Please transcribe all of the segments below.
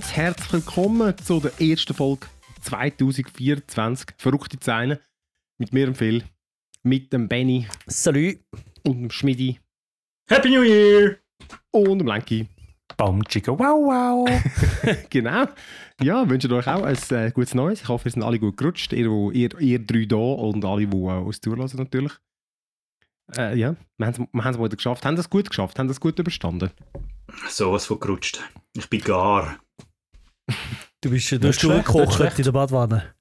ganz herzlich willkommen zu der ersten Folge 2024. Verrückte Zeiten. Mit mir, dem Phil, mit dem Benny Salut. und dem Schmidi Happy New Year! und dem Lenki. Bam, chicka, wow, wow. genau. Ja, wünsche euch auch ein äh, gutes Neues. Ich hoffe, ihr sind alle gut gerutscht. Ihr, ihr, ihr drei da und alle, die äh, uns zulassen natürlich. Äh, ja, wir haben es wieder geschafft. Haben das gut geschafft? Haben das gut überstanden? So was von gerutscht. Ich bin gar. Du bist, du Nicht hast schlecht. in der Badwanne.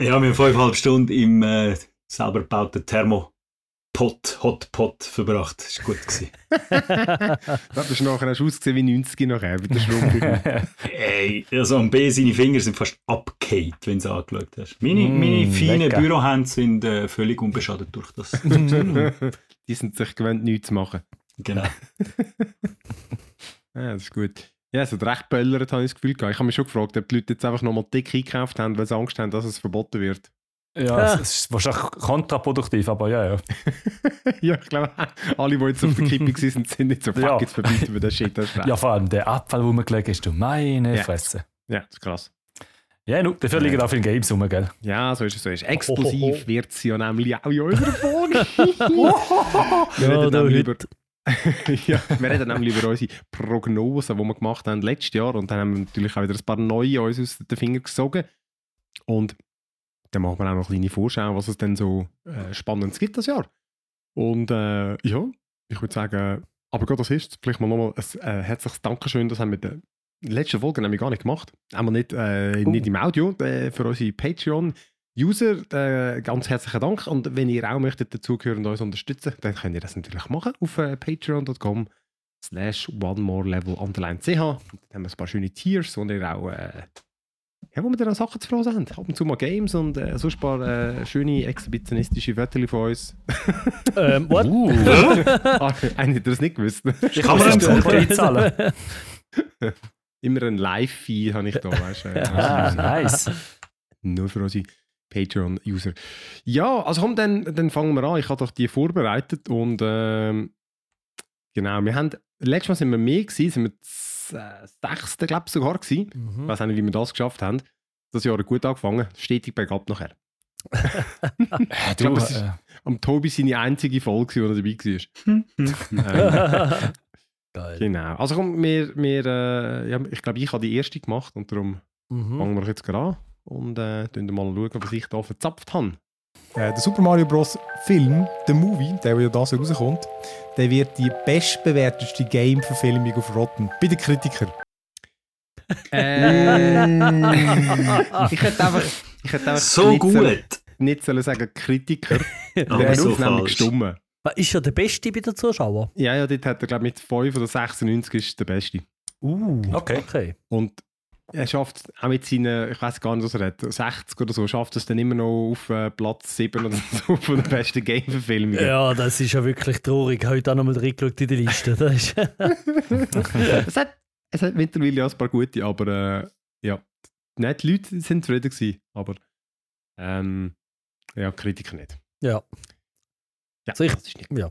Ja, wir haben fünfeinhalb Stunden im äh, selber gebauten Thermopot, Hotpot verbracht. Das war gut. Gewesen. Das ist nachher hast du ausgesehen wie 90 nachher, mit der Schrumpelung. Ey, also am B, seine Finger sind fast abgehakt, wenn du es angeschaut hast. Meine, Mm, meine feinen. Bürohände sind äh, völlig unbeschadet durch das. Die sind sich gewöhnt, nichts zu machen. genau. Ja, das ist gut. Ja, es hat recht böllert, habe ich das Gefühl gehabt. Ich habe mich schon gefragt, ob die Leute jetzt einfach nochmal dick eingekauft haben, weil sie Angst haben, dass es verboten wird. Ja, es ist wahrscheinlich kontraproduktiv, aber ja, ja. ja, ich glaube, alle, die jetzt auf der Kippe waren, sind, sind nicht so fuck, Ja. jetzt verbieten wir den Shit. Das. Ja, vor allem der Abfall, wo mir gelegen ist, du meine Ja. Fresse. ja, das ist krass. Ja, nu, dafür liegen auch viele Games rum, gell? Ja, so ist es. So ist. Explosiv wird es ja nämlich auch in unserer Folge. wir, Ja, reden da nämlich heute. über, ja, wir reden nämlich über unsere Prognosen, die wir gemacht haben letztes Jahr. Und dann haben wir natürlich auch wieder ein paar neue uns aus den Fingern gesogen. Und dann machen wir auch noch eine kleine Vorschau, was es denn so äh, Spannendes gibt das Jahr. Und äh, ja, ich würde sagen, aber gerade das ist, vielleicht mal nochmal ein äh, herzliches Dankeschön, das haben wir in der letzten Folge nämlich gar nicht gemacht. Haben wir nicht, äh, nicht im Audio, äh, für unsere Patreon-User. Äh, ganz herzlichen Dank. Und wenn ihr auch möchtet dazugehören und uns unterstützen, dann könnt ihr das natürlich machen auf äh, patreon.com slash one more level underline ch. Haben wir ein paar schöne Tiers, wo ihr auch äh, ja, wo wir dann auch Sachen zu fragen haben. Ab und zu mal Games und äh, sonst ein paar äh, schöne exhibitionistische Wörter von uns. ähm, what? Uh, ah, einer hat das nicht gewusst. Kann man das einem selber einzahlen? Immer ein Live-Fee habe ich da, weißt du. äh, Ah, nice. Nur für unsere Patreon-User. Ja, also komm, dann, dann fangen wir an. Ich habe doch die vorbereitet und ähm, genau, wir haben, letztes Mal sind wir mehr gewesen, sind wir das äh, sechste, glaube ich, sogar gewesen. Ich Mhm. weiß auch nicht, wie wir das geschafft haben. Das Jahr hat gut angefangen, stetig bergab nachher. Äh, glaub, du, es ist- äh, Am Tobi seine einzige Folge, wo er dabei war. Geil. genau. Also komm, wir, wir äh, ich glaube, ich habe die erste gemacht und darum Mhm. fangen wir jetzt gerade an und äh, schauen mal schauen, was ich da verzapft habe. Äh, der Super Mario Bros. Film, der Movie, der, ja das rauskommt, der wird die bestbewertetste Game-Verfilmung auf Rotten. Bei den Kritikern. Äh, ich hätte einfach, ich hätte einfach So nicht gut. Sollen, nicht sollen sagen Kritiker, der so ist nämlich falsch. gestummen. Was Ist ja der Beste bei den Zuschauern? Ja, ja, dort hat er, glaube ich, mit 5 oder 96 ist der Beste. Uh, Okay. okay. Und er schafft es auch mit seinen, ich weiß gar nicht, was er hat, 60 oder so, schafft es dann immer noch auf äh, Platz 7 oder so von den besten Game-Verfilmungen. Ja, das ist ja wirklich traurig. Heute auch nochmal reingeschaut in die Liste. Das ist es, hat, es hat mittlerweile ja ein paar gute, aber äh, ja, nicht die Leute sind zufrieden gewesen, aber ähm, ja, Kritiker nicht. ja, Ja, Also ich- das ist nicht ja.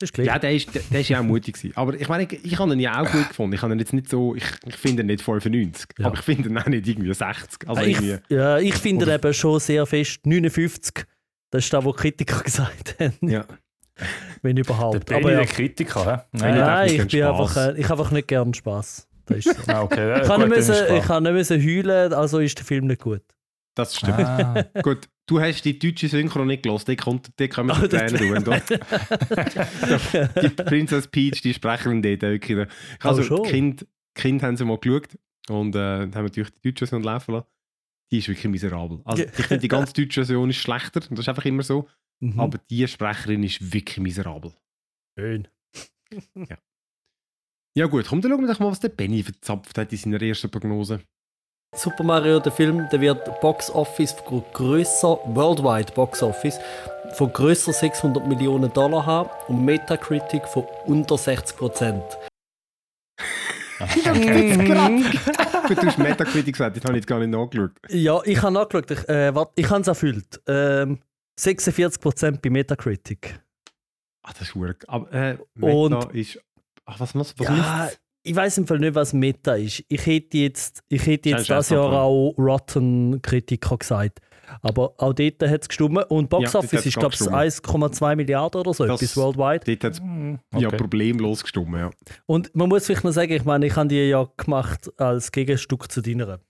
Das ist. Ja, der ist, der, der ist ja auch mutig gewesen. Aber ich meine, ich, ich habe ihn ja auch gut gefunden. Ich habe ihn jetzt nicht so, ich, ich finde ihn nicht 95, Ja. aber ich finde ihn auch nicht irgendwie 60. Also ich, irgendwie, ja, ich finde Oder- eben schon sehr fest 59. Das ist das, was Kritiker gesagt haben, ja. wenn Der überhaupt. Benny, Aber ja, der Kritiker, hä? Nein, nein, ich bin einfach, Spass. äh, ich habe einfach nicht gern Spaß. Das ist so. Ah, okay. Ich kann, gut, müssen, ich kann nicht heulen, also ist der Film nicht gut. Das stimmt. Ah, Gut, du hast die deutsche Synchro nicht gelesen, die, kommt, die können wir Oh, das- Tränen tun. die Princess Peach, die Sprecherin dort wirklich. Also, Oh, die Kind, die Kind haben sie mal geschaut und äh, haben natürlich die deutsche Version laufen lassen. Die ist wirklich miserabel. Also, Ja. ich finde, die ganze deutsche Version ist schlechter, das ist einfach immer so. Mhm. Aber die Sprecherin ist wirklich miserabel. Schön. Ja gut, komm, dann schauen wir doch mal, was der Benny verzapft hat in seiner ersten Prognose. Super Mario, der Film, der wird Box Office von grösser, worldwide Box Office, von grösser 600 Millionen Dollar haben und Metacritic von unter 60 Prozent. Gut, du hast Metacritic gesagt, das habe ich gar nicht nachgeschaut. Ja, ich habe nachgeschaut, ich, äh, warte, ich habe es erfüllt. Ähm, 46 Prozent bei Metacritic. Ah, das ist schwierig. Aber äh, Meta Und- ist... Ach, was, was, was Ja, ich weiß im Fall nicht, was Meta ist. Ich hätte jetzt, ich hätte jetzt das Jahr auch Rotten Kritiker gesagt. Aber auch dort hat es gestimmt. Und Box Ja, Office ist, glaube ich, gestimmt. 1,2 Milliarden oder so, Das- etwas worldwide. Dort hat es ja okay. problemlos gestimmt, ja. Und man muss vielleicht noch sagen, ich meine, ich habe die ja gemacht als Gegenstück zu deiner.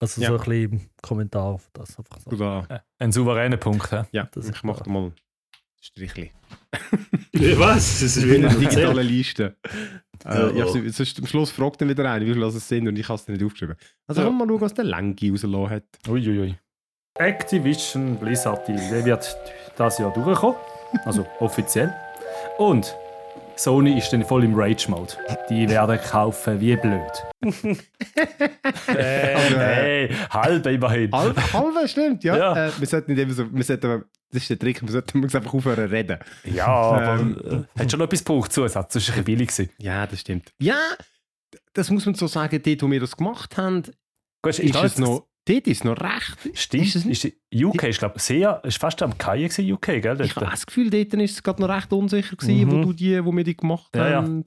Also Ja. so ein bisschen Kommentar auf das. Einfach so. Du da, Ein souveräner Punkt. hä? ja, Das ich mache mal Strichli. Was? Das ist Eine wieder digitale Liste. Äh, ich oh. nicht- sonst am Schluss fragt er wieder ein, wie viel das es sind und ich habe es nicht aufgeschrieben. Also Ja. komm mal schauen, was der Lenki rausgelassen hat. Uiuiui. Activision Blizzard Deal, der wird das Jahr durchkommen, also offiziell. Und Sony ist dann voll im Rage-Mode. Die werden kaufen wie blöd. Äh, Also, äh, hey, halb immerhin. Halb, halb stimmt, ja. Ja. Äh, wir sollten nicht immer so, wir sollten, das ist der Trick, wir sollten wir einfach aufhören zu reden. Ja, aber Ähm, äh, hat schon noch etwas gebraucht, Zusatz. Das war ein bisschen billig. gewesen. Ja, das stimmt. Ja, das muss man so sagen, dort, wo wir das gemacht haben, Gut, ist da es jetzt- noch, dort ist noch recht. Stimmt, Ist ist UK ist, glaube ich, sehr, ist fast am Kai UK, gell? Ich habe Dort. das Gefühl, dort ist es gerade noch recht unsicher gewesen, wo Mhm. du die, wo wir die gemacht Ja, ja. haben,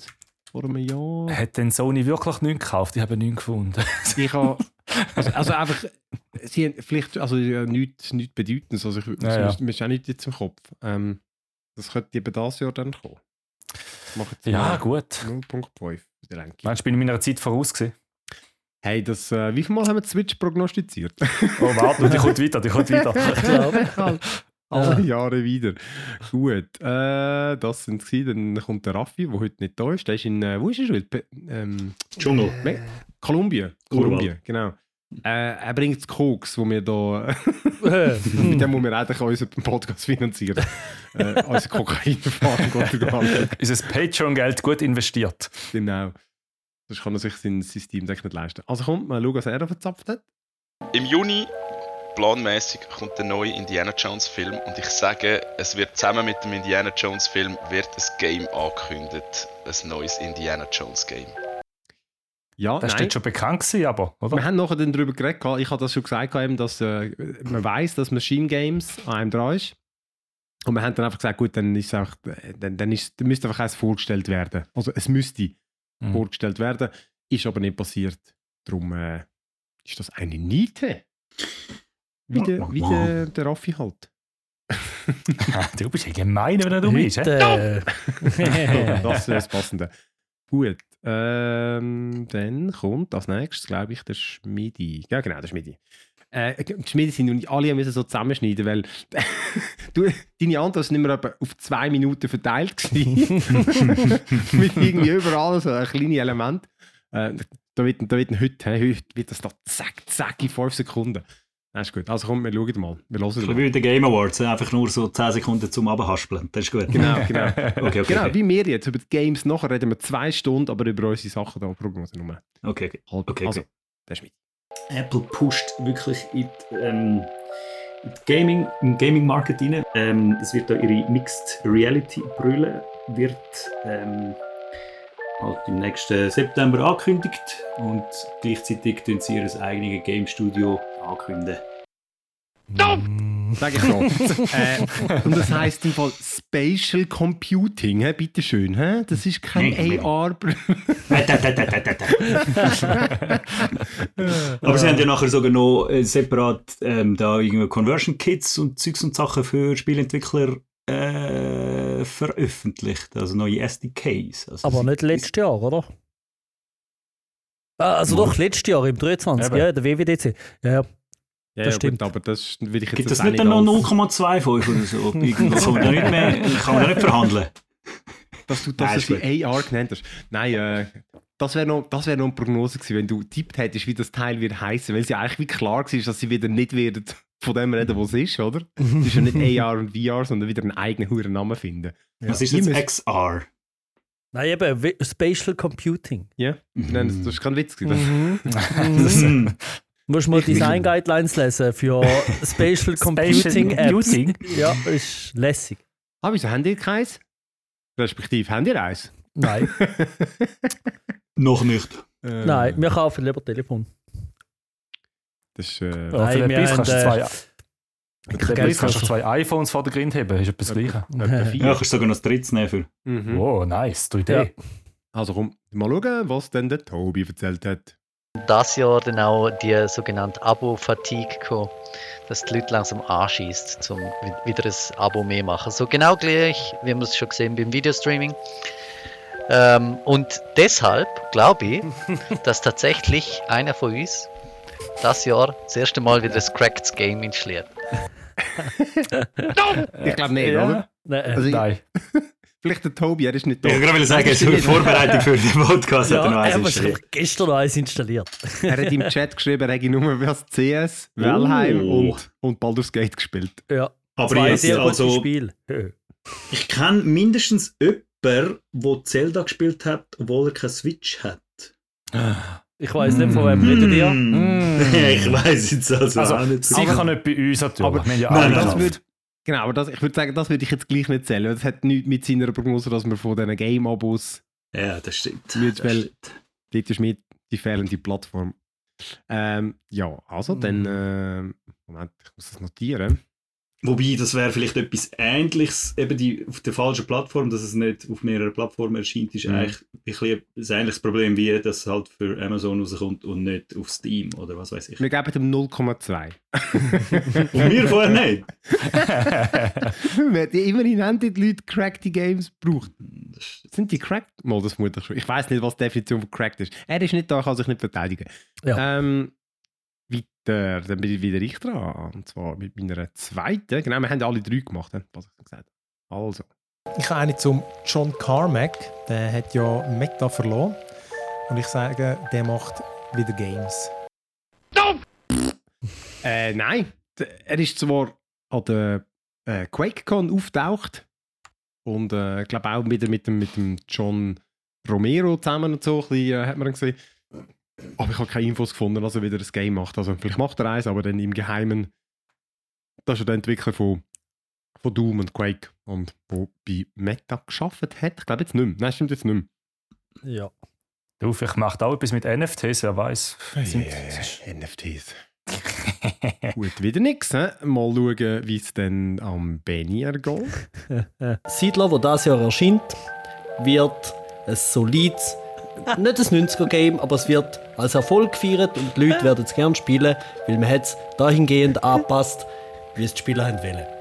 vor einem Jahr. Hat denn Sony wirklich nichts gekauft? Ich habe nichts gefunden. Ich habe, also, also einfach, sie haben vielleicht, also ja, nichts, nichts Bedeutendes, also ich, Ja, ja. Mir, ist auch nicht jetzt im Kopf. Ähm, das könnte eben das Jahr dann kommen. Ja, gut. 0.5 für den Lenki. Meinst du, ich bin in meiner Zeit voraus gewesen? Hey, das, äh, wie viel Mal haben wir die Switch prognostiziert? Oh, warte, die kommt weiter, die kommt weiter. Ich glaube. Alle Jahre wieder. Gut, äh, das sind sie. Dann kommt der Raffi, der heute nicht da ist. Der ist in, äh, wo ist er schon? Ähm, Dschungel. Me- Kolumbien. Kolumbien, genau. Äh, er bringt das Koks, wo wir da, Äh, mit dem, wo wir eigentlich unseren Podcast finanzieren. äh, und Gott. Unser Patreon-Geld gut investiert. Genau. Sonst kann er sich sein, sein Team nicht leisten. Also kommt, mal schauen, was er verzapft hat. Im Juni, planmäßig, kommt der neue Indiana Jones Film und ich sage, es wird zusammen mit dem Indiana Jones Film wird ein Game angekündigt, ein neues Indiana Jones Game. Ja, Das dort schon bekannt gewesen, aber, Wir oder? haben nachher dann darüber geredet, ich habe das schon gesagt, dass äh, man weiß, dass Machine Games an einem dran ist. Und wir haben dann einfach gesagt, gut, dann, ist auch, dann, dann, ist, dann müsste einfach eins vorgestellt werden. Also es müsste Mhm. vorgestellt werden, ist aber nicht passiert. Darum äh, ist das eine Niete. Wie, der, wie der, der Raffi halt. du bist ja gemein, wenn du bist. hä? Heute, äh, das wäre das Passende. Gut, ähm, dann kommt als nächstes, glaube ich, der Schmidi. Ja, genau, der Schmidi. Äh, die Schmiede sind und alle müssen so zusammenschneiden, weil du, deine Antwort ist nicht mehr auf zwei Minuten verteilt gewesen. Mit irgendwie überall so ein kleines Element. Äh, da wird, da wird heute, heute wird das da zack, zack in fünf Sekunden. Das ist gut. Also komm, wir schauen mal. Wir hören mal. wie bei den Game Awards, einfach nur so 10 Sekunden zum Abhaspeln. Das ist gut. Genau, genau. Okay, okay. Genau, okay. wie wir jetzt. Über die Games nachher reden wir zwei Stunden, aber über unsere Sachen da Prognosen nur okay, okay. halb. Okay, also, okay. der Schmied. Apple pusht wirklich in die, ähm, in die Gaming, im Gaming-Market rein. Ähm, es wird da ihre Mixed Reality-Brille wird ähm, halt im nächsten September angekündigt und gleichzeitig tun sie ihr eigenes Game-Studio ankündigen. Sag ich so. äh, und das heisst im Fall Spatial Computing, hä? bitteschön. Hä? Das ist kein AR. Aber sie haben ja nachher sogar noch äh, separat ähm, da irgendwie Conversion Kits und Zeugs und Sachen für Spielentwickler äh, veröffentlicht, also neue SDKs. Also aber nicht letztes Jahr, oder? Ah, also doch, letztes Jahr, im 23. Eben. Ja, der WWDC. Ja, ja. Ja, Das ja, stimmt. Gut, aber das will ich jetzt Gibt es nicht dann noch als- 0,25 oder so? Irgendwo kann man da nicht mehr, kann man da nicht verhandeln. Dass du das ist in AR genannt hast. Nein, äh, das wäre noch, das wär noch eine Prognose gewesen, wenn du tippt hättest, wie das Teil wird heißen, weil es ja eigentlich wie klar war, dass sie wieder nicht werden von dem reden, was es ist, oder? Es ist ja nicht AR und VR, sondern wieder einen eigenen hohen Namen finden. Was ist jetzt XR? Nein, eben, Spatial Computing. Ja, Nein, das, das ist kein Witz. Mhm. gewesen. Musst mal Design Guidelines lesen für Spatial Computing Apps. Computing? Ja, ist lässig. Ah, wieso habt ihr keins? Respektive, habt ihr eins? Nein, Noch nicht. Äh, nein, wir kaufen lieber Telefon. Das ist, äh, Ja, für den Preis kannst du haben, zwei, äh, für den Preis kannst du zwei iPhones vor der Grind haben. Ist etwas das Gleiche. etwa vier. Ja, kannst du sogar noch das drittes nehmen für. Mhm. Oh, nice. Du Idee. Also komm, mal schauen, was denn der Tobi erzählt hat. Das Jahr dann auch die sogenannte Abo-Fatigue gekommen, dass die Leute langsam anschießt, um wieder ein Abo mehr machen. So genau gleich, wie wir es schon gesehen beim Videostreaming. Ähm, und deshalb glaube ich, dass tatsächlich einer von uns das Jahr das erste Mal wieder das Cracked Game installiert. Ich glaube nicht, Ja. oder? Nein, Also ich- Nein. Vielleicht der Tobi, er ist nicht da. Ich wollte gerade sagen, zur Vorbereitung für den Podcast hat er noch ja, eins er hat installiert. gestern noch eins installiert. Er hat im Chat geschrieben, er hätte nur was CS, Valheim Oh. und, und Baldur's Gate gespielt. Ja, Aber zwei jetzt, sehr also, Spiele. ich kenne mindestens jemanden, der Zelda gespielt hat, obwohl er keine Switch hat. Ich weiß nicht, von wem redet ihr. Mm. ich weiß jetzt also, Also, auch nicht. so. sicher nicht bei uns natürlich. Aber- wir haben ja Nein, das würde, genau, aber das, ich würde sagen, das würde ich jetzt gleich nicht zählen. weil Das hat nichts mit seiner Prognose, dass wir von diesen Game-Abos, Ja, das stimmt. Mit das wel- stimmt. dort ist mit die fehlende Plattform. Ähm, ja, also dann, ähm, Moment, ich muss das notieren. Wobei, das wäre vielleicht etwas Ähnliches, eben die, auf der falschen Plattform, dass es nicht auf mehreren Plattformen erscheint, ist Mhm. eigentlich ein, bisschen ein ähnliches Problem, wie das halt für Amazon rauskommt und nicht auf Steam oder was weiß ich. Wir geben dem 0,2. Und wir vorher nicht. Immerhin haben die Leute cracked Games gebraucht. Das, Sind die cracked? Mal, das muss ich schon. Ich weiß nicht, was die Definition von cracked ist. Er ist nicht da, kann sich nicht verteidigen. Ja. Ähm, weiter, dann bin ich wieder ich dran. Und zwar mit meiner zweiten. Genau, wir haben alle drei gemacht, was ich gesagt habe. Also. Ich habe eine zum John Carmack. Der hat ja Meta verloren. Und ich sage, der macht wieder Games. Äh, nein. Er ist zwar an der äh, QuakeCon auftaucht. Und äh, ich glaube auch wieder mit dem, mit dem John Romero zusammen und so, ein bisschen, äh, hat man gesehen. Aber ich habe keine Infos gefunden, dass er wieder ein Game macht. Also vielleicht macht er eins, aber dann im Geheimen. Das ist ja der Entwickler von, von Doom und Quake. Und wo bei Meta geschafft hat. Ich glaube jetzt nicht mehr. Nein, stimmt jetzt nicht mehr. Ja. Du, vielleicht macht auch etwas mit NFTs, wer weiß. NFTs. Gut, wieder nichts. Mal schauen, wie es dann am Benny ergeht. Siedler, wo das Jahr erscheint, wird ein solides, nicht ein 90er-Game, aber es wird als Erfolg gefeiert und die Leute werden es gerne spielen, weil man es dahingehend angepasst, wie es die Spieler haben wollen.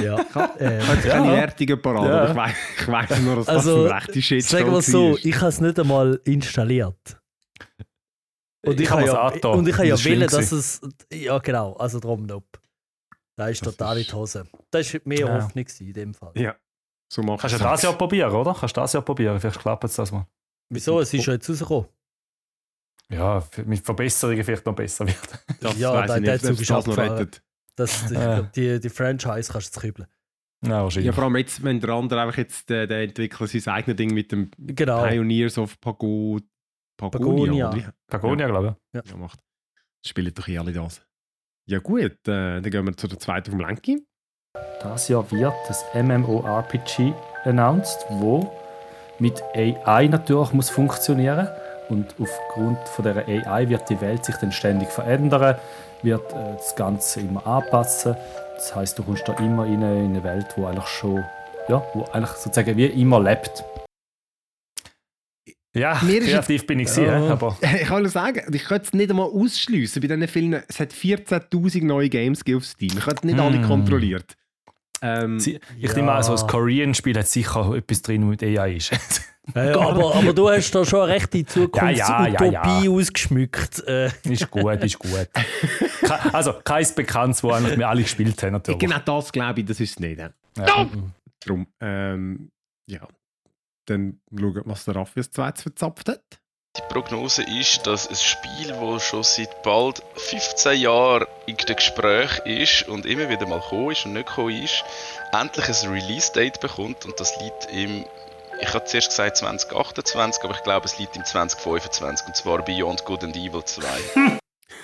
Ja, äh, keine wertigen Parade, Ja. aber ich weiß, ich weiss nur, dass das Also, ein rechter Shitshow sagen wir es so, ich habe es nicht einmal installiert. Und ich, Ich habe ja, angetan. und ich habe ja Das ist wollen, dass es. Ja, genau, also drum nicht. Da ist Das total in ist- die Hose. Das war mehr Ja. Hoffnung in dem Fall. Ja, so Kannst du das Jahr probieren, oder? Kannst du das Jahr probieren? Vielleicht klappt es das mal. Wieso? Es ist schon jetzt rausgekommen. Ja, mit Verbesserungen vielleicht noch besser wird. Das Ja, ich der ob Zug ist abgefahren. Das, Ja. die, die Franchise kannst du jetzt kübeln. Ja, wahrscheinlich. Ja, vor allem jetzt, wenn der andere einfach jetzt, äh, der Entwickler sein eigenes Ding mit dem Genau. Pioneers of Pago Pagonia. Pagonia, oder? Pagonia, glaube Ja. Ja, macht. Spielen doch eh alle das. Ja gut, äh, dann gehen wir zu der zweiten vom Lenki. Das Jahr wird das MMORPG announced, wo mit AI natürlich muss funktionieren und aufgrund von der AI wird die Welt sich dann ständig verändern, wird äh, das Ganze immer anpassen. Das heißt, du kommst da immer in eine, in eine Welt, wo eigentlich schon, ja, wo eigentlich sozusagen wie immer lebt. Ja, Mir kreativ bin ich gewesen, Ja. aber Ich kann nur sagen, ich könnte es nicht einmal ausschliessen bei diesen vielen. Es hat 14.000 neue Games auf Steam. Ich habe nicht alle Hm. kontrolliert. Ähm, ich Ja. nehme an, so ein Korean-Spiel hat sicher etwas drin, wo mit AI ist. Aber, aber du hast da schon eine rechte Zukunftsutopie Ja, ja, ja, ja. ausgeschmückt. Äh, ist gut, ist gut. Also, keins Bekanntes, wo eigentlich wir alle gespielt haben, natürlich. genau das glaube ich, das ist es nicht. Ja. Darum, ähm, ja. Dann schauen, was der Raffi als zweites verzapft hat. Die Prognose ist, dass ein Spiel, das schon seit bald 15 Jahren in den Gespräch ist und immer wieder mal gekommen ist und nicht gekommen ist, endlich ein Release-Date bekommt und das liegt im, ich habe zuerst gesagt 2028, aber ich glaube es liegt im 2025 und zwar Beyond Good and Evil 2.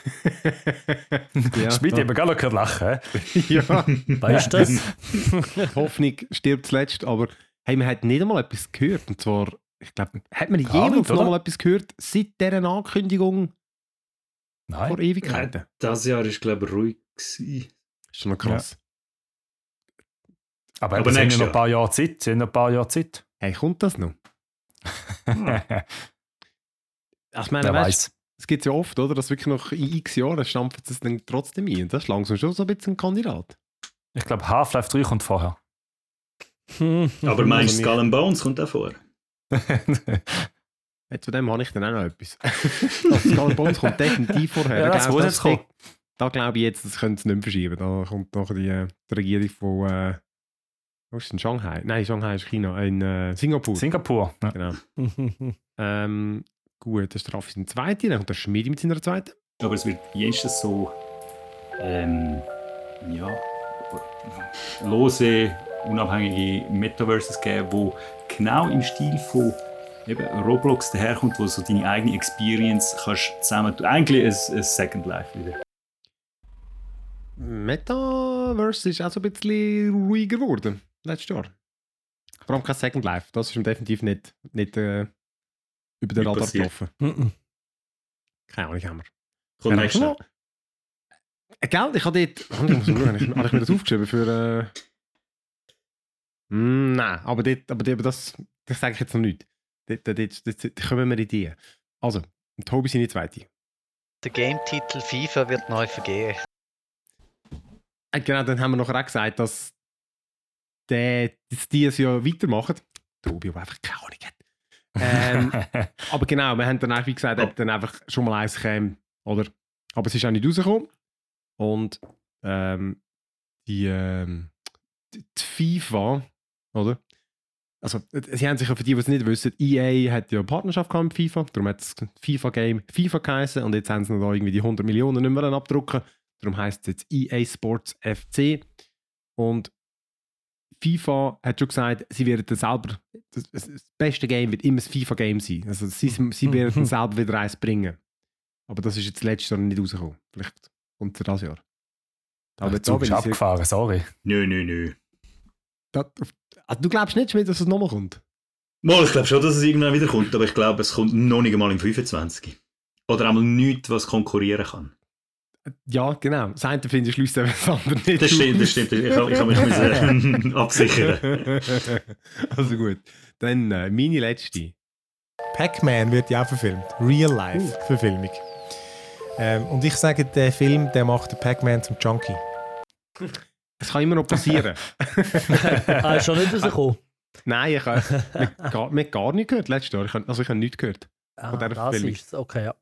ja. Spielt eben gar noch kein Lachen. hä? ja. weißt du das? Hoffnung stirbt zuletzt, aber hey, man hat nicht einmal etwas gehört. Und zwar, ich glaube, hat man jemals noch mal etwas gehört seit dieser Ankündigung vor Nein. Ewigkeiten? Das Jahr ist, glaube ich, ruhig. Gewesen. ist schon noch krass. Aber, Aber aber sie haben ja nächstes noch ein paar Jahre Zeit. Sie haben noch ein paar Jahre Zeit. Hey, kommt das noch? Also, ich meine, Wer weißt, weiß. es gibt ja oft, oder? Dass wirklich noch in x Jahren stampft es dann trotzdem ein. Das ist langsam schon so ein bisschen ein Kandidat. Ich glaube, Half-Life 3 kommt vorher. Aber meinst Also du, Skull and Bones kommt auch vor? Jetzt von dem habe ich dann auch noch etwas. and Bones kommt definitiv vorher. Ja, Da das muss das jetzt kommen. Da glaube ich jetzt, das können sie nicht mehr verschieben. Da kommt noch die, äh, die Regierung von. Äh, wo ist denn Shanghai? Nein, Shanghai ist China. In äh, Singapur. Singapur. Ja. genau. Ähm, gut, der Strafe ist ein zweiter, dann kommt der Schmiedi mit seiner zweiten. Aber es wird jenstens so ähm, ja, lose, unabhängige Metaverses geben, wo genau im Stil von eben Roblox daherkommt, wo so deine eigene Experience kannst zusammen tun. Eigentlich ein, ein Second Life wieder. Metaverse ist auch so ein bisschen ruhiger geworden. Letztes Jahr. Vor allem kein Second Life. Das ist ihm definitiv nicht, nicht äh, über den Radar. Mhm. Keine Ahnung, haben wir. Kommt nächstes Gell, ich habe dort. Ich muss schauen, habe ich mir das aufgeschrieben für. Äh, mm, nein, aber, dort, aber, dort, aber das, das sage ich jetzt noch nicht. Dort, dort, dort, dort, dort kommen wir Ideen. Also, Tobi seine zweite. Der Game-Titel FIFA wird neu vergeben. Äh, Genau, dann haben wir auch gesagt, dass, der, dass die es ja weitermachen. Tobi, der einfach keine Ahnung hat. Ähm, aber genau, wir haben dann wie gesagt, ob dann einfach schon mal eins käme, oder? Aber es ist auch nicht rausgekommen. Und ähm, die, ähm, die die FIFA, oder? Also, äh, sie haben sich ja für die, die es nicht wissen, EA hat ja eine Partnerschaft gehabt mit FIFA, darum hat das FIFA-Game FIFA geheißen und jetzt haben sie noch da irgendwie die 100 Millionen nicht mehr abdrucken. Darum heißt es jetzt EA Sports FC. Und FIFA hat schon gesagt, sie werden dann selber, das, das beste Game wird immer das FIFA-Game sein. Also sie, sie werden dann selber wieder eins bringen. Aber das ist jetzt letztes Jahr nicht rausgekommen. Vielleicht kommt es ja das Jahr. Aber Aber der Zug ist abgefahren, sorry. Nö, nö, nö. da, also, du glaubst nicht, dass es nochmal kommt? Mal, ich glaube schon, dass es irgendwann wieder kommt, aber ich glaube, es kommt noch nicht einmal im 25. Oder einmal nichts, was konkurrieren kann. Ja, genau. Das eine finde ich schließt das andere nicht Das stimmt, das stimmt. Ich habe hab mich müssen absichern. also gut. Dann äh, meine letzte. Pac-Man wird ja auch verfilmt. Real-Life-Verfilmung. Ähm, und ich sage, der Film der macht den Pac-Man zum Junkie. Das kann immer noch passieren. ah, ist schon nicht rausgekommen. Nein, ich habe mir gar, nicht gehört letztes Jahr. Ich habe, also ich habe nichts gehört. Ah, Von dieser das Verfilmung. ist okay, ja.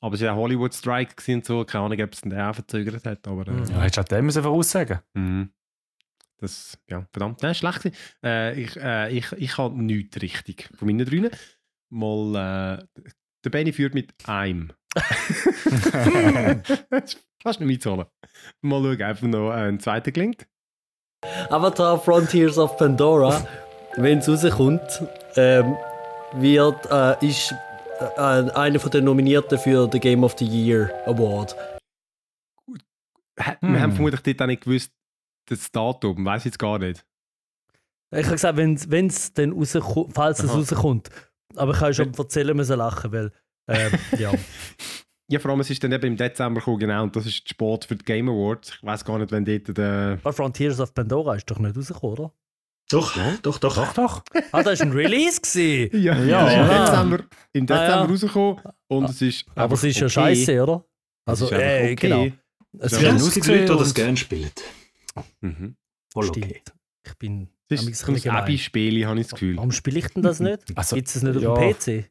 Aber es war ja Hollywood Strike gewesen und so. Keine Ahnung, ob es den auch verzögert hat. Aber äh, Mhm. Ja, hättest du auch dem müssen voraussagen mhm. das, ja, verdammt, das ist schlecht. Äh, ich äh, ich, ich habe nichts richtig von meinen drinnen. Mal, äh, der Benny führt mit einem. Das ist fast nicht mitzuholen. Mal schauen, einfach noch ein zweiter gelingt. Avatar Frontiers of Pandora, wenn es rauskommt, ähm, wird, äh, ist äh, einer von den Nominierten für den Game of the Year Award. Hm. Wir haben vermutlich dort auch nicht gewusst, das Datum, weiß ich jetzt gar nicht. Ich habe gesagt, wenn es dann rauskommt, falls es rauskommt. Aber ich kann schon erzählen müssen lachen, weil ähm, ja. Ja, vor allem, es ist dann eben im Dezember gekommen, genau, und das ist Sport für die Game Awards. Ich weiß gar nicht, wenn dort der. Aber Frontiers of Pandora ist doch nicht rausgekommen, oder? Doch, doch, doch. Doch, doch. Ah, das war ein Release gewesen. Ja, Ja, ist im ja. Dezember, im Dezember Ah, ja. rausgekommen und es ist. Aber es ist ja okay. scheiße, oder? Es Also, äh, okay. genau. Es Ja, es gibt Leute, die das gerne spielen. Mhm. Voll Stimmt. okay. Ich bin Es ein ist ein. Abby-Spiel, habe ich das Gefühl. Warum spiele ich denn das nicht? Also, Gibt es nicht ja. auf dem PC?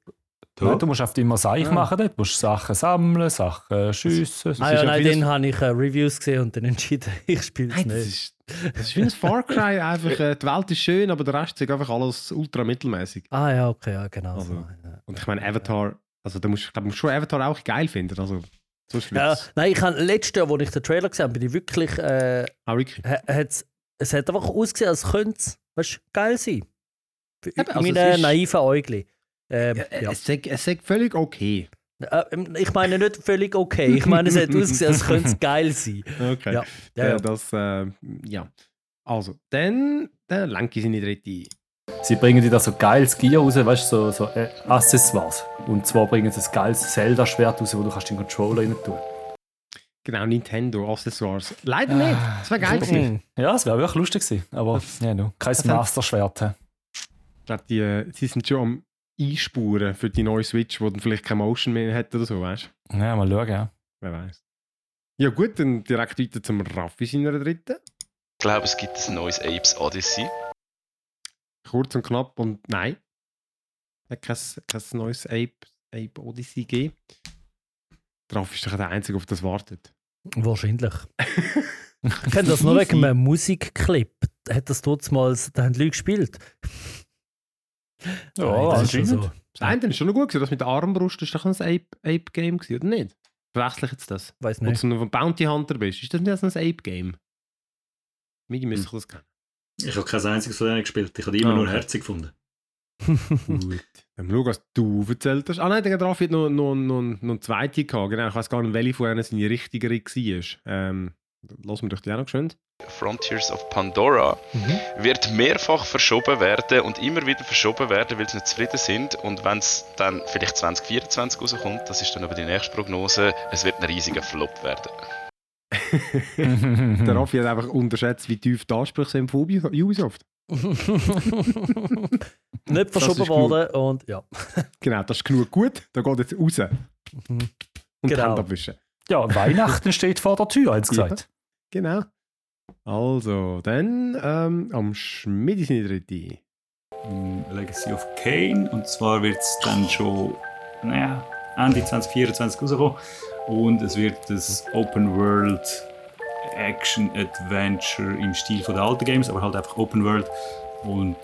Nein, du musst oft immer Seich Ah. machen dort. Du musst Sachen sammeln, Sachen schiessen. Ah ja, ja nein, dann habe ich äh, Reviews gesehen und dann entschieden, ich spiele es Nein, das nicht. ist, das ist wie ein Far Cry. Einfach, äh, die Welt ist schön, aber der Rest ist einfach alles ultra mittelmäßig. Ah ja, okay, ja, genau. Also, so. ja. Und ich meine, Avatar, also da musst, ich glaube, du musst schon Avatar auch geil finden. Also, Ja, nein, ich habe letztes Jahr, als ich den Trailer gesehen habe, bin ich wirklich. Äh, Ah, wirklich? ha- hat's, es hat einfach ausgesehen, als könnte es geil sein. Für Eben, also meine naiven Äugli. Ähm, Ja, ja. Es ist es ist völlig okay. Äh, ich meine nicht völlig okay. Ich meine, es hat ausgesehen, als könnte es geil sein. Okay. Ja, ja, Äh, ja. Das, äh, ja. Also, dann, dann lenke ich seine dritte ein. Sie bringen dir da so geiles Gear raus, weißt du, so, so äh, Accessoires. Und zwar bringen sie ein geiles Zelda-Schwert raus, wo du kannst den Controller rein tun. Genau, Nintendo Accessoires. Leider nicht. Das wäre geil gewesen. Ja, es wäre wirklich lustig gewesen. Aber Das- ja, no. kein Master-Schwert. hä? Ich glaube, die, äh, sie sind schon am einspuren für die neue Switch, wo dann vielleicht kein Motion mehr hat oder so, weißt du? Ja, mal schauen, ja. Wer weiß. Ja gut, dann direkt weiter zum Raffi seiner dritten. Ich glaube, es gibt ein neues Apes Odyssey. Kurz und knapp und nein. Hat kein, kein neues Ape, Ape Odyssey gegeben. Der Raffi ist doch der Einzige, auf das wartet. Wahrscheinlich. Ich kenne das nur wegen einem Musikclip. Hat das damals, da haben die Leute gespielt. Ja, Nein, das ist schon anscheinend. Das eine ist schon noch gut gewesen, das mit der Armbrust ist doch ein Ape, Ape Game gewesen, oder nicht? Verwechsel ich jetzt das? Weiß nicht. du ein Bounty Hunter bist, ist das nicht ein Ape Game? Migi müsste ich das kennen. Ich habe kein einziges von denen gespielt. Ich habe die immer Ah, nur okay. herzig gefunden. Gut. Dann schau, was du erzählt hast. Ah nein, der Raffi hat noch, noch, noch, noch eine zweite gehabt. Genau, ich weiß gar nicht, welche von ihnen seine richtigere war. Ähm, lassen wir doch die auch noch schön. Frontiers of Pandora wird mehrfach verschoben werden und immer wieder verschoben werden, weil sie nicht zufrieden sind. Und wenn es dann vielleicht 2024 rauskommt, das ist dann aber die nächste Prognose, es wird ein riesiger Flop werden. Der Raffi hat einfach unterschätzt, wie tief die Ansprüche sind von Ubi- Ubisoft. nicht verschoben genug. worden und ja. Genau, das ist genug gut. Da geht jetzt raus. Und die Genau. Hände abwischen. Ja, Weihnachten steht vor der Tür, hat gesagt. Genau. Also, dann ähm, am Schmiedi seine dritte. Mm, Legacy of Kane. Und zwar wird es dann schon naja, Ende 2024 rauskommen. Und es wird das Open World Action Adventure im Stil von der alten Games, aber halt einfach Open World. Und.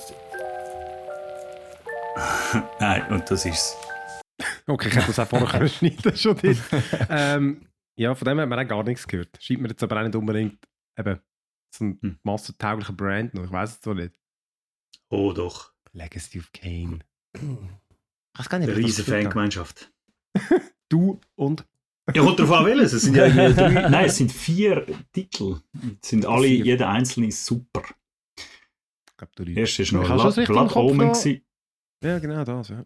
Nein, und das ist's. Okay, ich hätte das auch vorher schneiden schon dort. ähm, ja, von dem hat man auch gar nichts gehört. Scheint mir jetzt aber auch nicht unbedingt eben so ein Hm. massentauglicher Brand noch. Ich weiß es zwar nicht. Oh doch. Legacy of Kane. Ich weiß gar nicht, Eine ob ich riesige das gehört habe. Fangemeinschaft. Du und Ja, kommt drauf an, welches. Es sind ja irgendwie drei, nein, es sind vier Titel. Es sind alle, Vier. jeder einzelne ist super. ich glaube, du erste ist noch Blood, Blood Omen. Ja, genau das. Ja.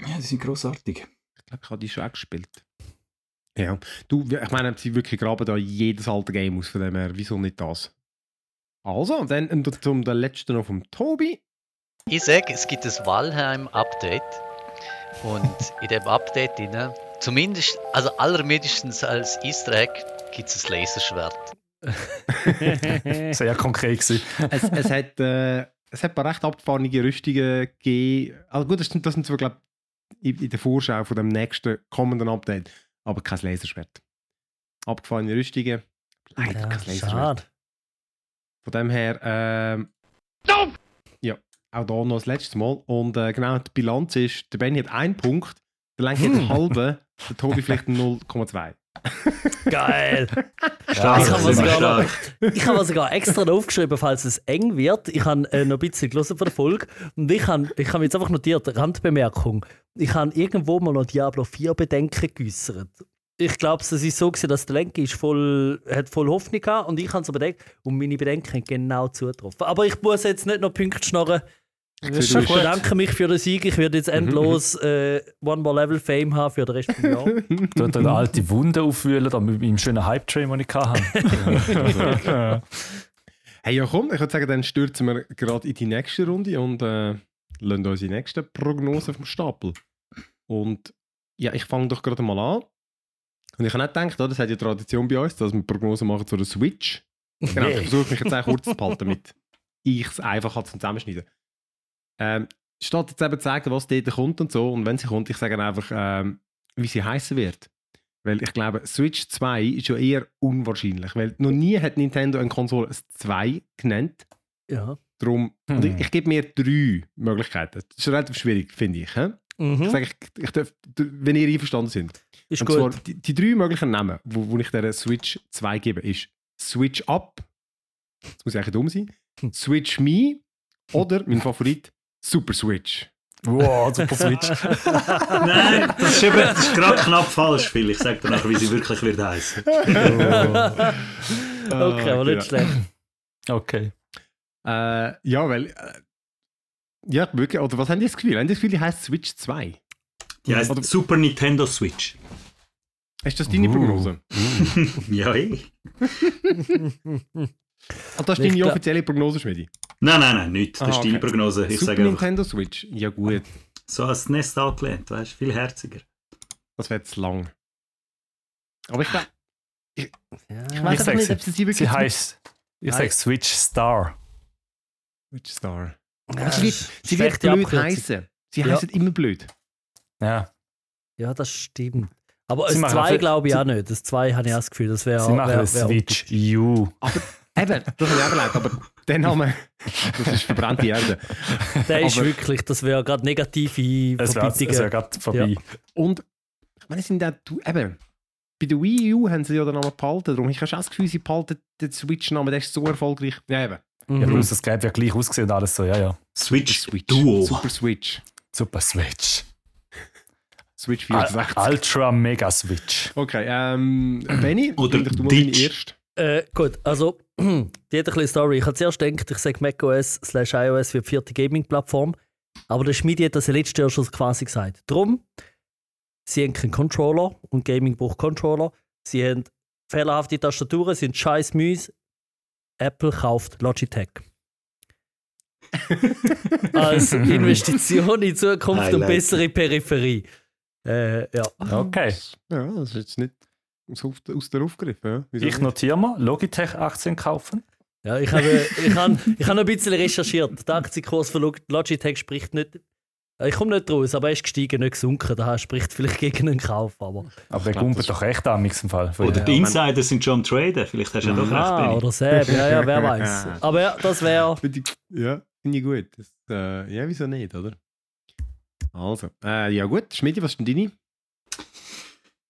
Ja, die sind grossartig. Ich glaube, ich habe die schon auch gespielt. Ja, du, ich meine, sie wirklich graben da jedes alte Game aus, von dem her, wieso nicht das? Also, und dann und zum der letzten noch vom Tobi. Ich sage, es gibt das Valheim-Update. Und in dem Update, drin, zumindest, also allermindestens als Easter Egg, gibt es ein Laserschwert. Sehr konkret gewesen. es, es, hat, äh, es hat ein paar recht abgefahrene Rüstungen gegeben. Also gut, das sind, das sind zwar, glaube ich, in, in der Vorschau von dem nächsten kommenden Update, aber kein Laserschwert. Abgefahrene Rüstungen, leider Ja, kein Laserschwert. schade. Von dem her, ähm, ja, auch da noch das letzte Mal. Und äh, genau, die Bilanz ist, der Benny hat einen Punkt, der Lenk hat einen halben, der Tobi vielleicht einen 0,2. Geil! Stark, ich habe wir sogar, mir sogar extra aufgeschrieben, falls es eng wird. Ich habe äh, noch ein bisschen gelesen von der Folge und ich habe, ich habe jetzt einfach notiert, Randbemerkung. Ich habe irgendwo mal noch Diablo 4 Bedenken geäußert. Ich glaube, es ist so, gewesen, dass der Lenk ist voll, hat voll Hoffnung gehabt und ich habe es bedenkt und meine Bedenken haben genau zugetroffen. Aber ich muss jetzt nicht noch Punkte schnorren. Ich du bedanke mich für den Sieg. Ich werde jetzt endlos äh, One More Level Fame haben für den Rest des Jahres. Dort eine alte Wunde aufwühlen, da mit meinem schönen Hype-Train, den ich hatte. Hey, ja komm, ich würde sagen, dann stürzen wir gerade in die nächste Runde und äh, lassen uns die nächste Prognose vom Stapel. Und ja, ich fange doch gerade mal an. Und ich habe nicht gedacht, das hat ja Tradition bei uns, dass wir Prognosen machen zu der Switch. Genau, ich versuche mich jetzt auch kurz zu behalten, damit ich es einfach halt zum Zusammenschneiden. Ähm, statt jetzt eben zu sagen, was dort kommt und so, und wenn sie kommt, ich sage einfach, ähm, wie sie heißen wird. Weil ich glaube, Switch 2 ist ja eher unwahrscheinlich, weil noch nie hat Nintendo eine Konsole ein 2 genannt. Ja. Darum, Hm. und ich, ich gebe mir drei Möglichkeiten. Das ist relativ schwierig, finde ich. hä? Mhm. Ich sage, ich, ich darf, wenn ihr einverstanden sind. Ist Und gut. zwar, die, die drei möglichen Namen, wo, wo ich der Switch 2 gebe, ist Switch Up, das muss eigentlich dumm sein, Hm. Switch Me oder mein Favorit, Super Switch. wow, super Switch. Nein, das ist, eben, das ist gerade knapp falsch, Phil. Ich sage dir nachher, wie sie wirklich wird heißen. okay, aber nicht schlecht. Okay. Äh, ja, weil. Äh, ja, wirklich. Oder was haben die das Gefühl? Haben die das Gefühl, die heißt Switch 2? Die heißt Oder- Super Nintendo Switch. Ist das deine Uh. Prognose? Ja, eh. Ah, das ist Ich deine offizielle Prognose, Schmidi. Nein, nein, nein, nicht. Das Ah, ist deine okay. Prognose. Ich Super sage einfach Nintendo Switch? Ja, gut. So als Nest angelehnt, weißt du, viel herziger. Das wäre zu lang. Aber ich glaube, Ja. ich Ich weiß einfach sag's nicht, ob sie sie wirklich Sie heißt, ich sage Switch Star. Switch Star. Ja, Aber sie wird, sie wird blöd heißen. Sie Ja. heißen immer blöd. Ja. Ja, das stimmt. Aber Sie das machen 2 für- glaube ich sie- auch nicht. Das 2 habe ich auch das Gefühl, das wäre Sie machen wär, wär Switch U. Eben, das habe ich auch überlegt, aber der Name, das ist verbrannte Erde. Der ist aber- wirklich, das wäre gerade negative Es wäre gerade vorbei. Und ich meine, es sind auch, du- eben, bei der Wii U haben sie ja den Namen behalten, darum ich habe schon das Gefühl, sie behalten den Switch-Namen, der ist so erfolgreich. Ja, eben. Ja, Mhm. plus das Gerät wird gleich ausgesehen und alles so, ja, ja. Switch, Switch. Duo. Super Switch. Super Switch. Switch Al 64. Ultra Mega Switch. Okay, ähm, Benny, Oder du mal erste. Äh, gut, also die hat ein bisschen Story. Ich habe zuerst gedacht, ich sage macOS slash iOS wie die vierte Gaming-Plattform. Aber der Schmiedi hat das ja letztes Jahr schon quasi gesagt. Drum, sie haben keinen Controller und Gaming braucht Controller. Sie haben fehlerhafte Tastaturen, sind scheiß Müs. Apple kauft Logitech. Als Investition in Zukunft und Highlight. bessere Peripherie. Äh, ja. Okay. Ja, das ist jetzt nicht aus, aus der aufgegriffen. Ja. Wieso Ich nicht? notiere mal, Logitech-Aktien kaufen. Ja, ich habe, ich habe, ich habe noch ein bisschen recherchiert. Der Aktienkurs von Log- Logitech spricht nicht. Ich komme nicht raus, aber er ist gestiegen, nicht gesunken. Daher spricht vielleicht gegen einen Kauf. Aber Aber der gumpelt doch echt an, im Fall. Oder Ja. die Insider sind schon am Traden. Vielleicht hast du ja doch recht, ah, oder Seb, ja, ja, wer weiß. Aber ja, das wäre. Ja, finde ich gut. Das, äh, ja, wieso nicht, oder? Also, äh, ja gut, Schmidi, was ist denn deine?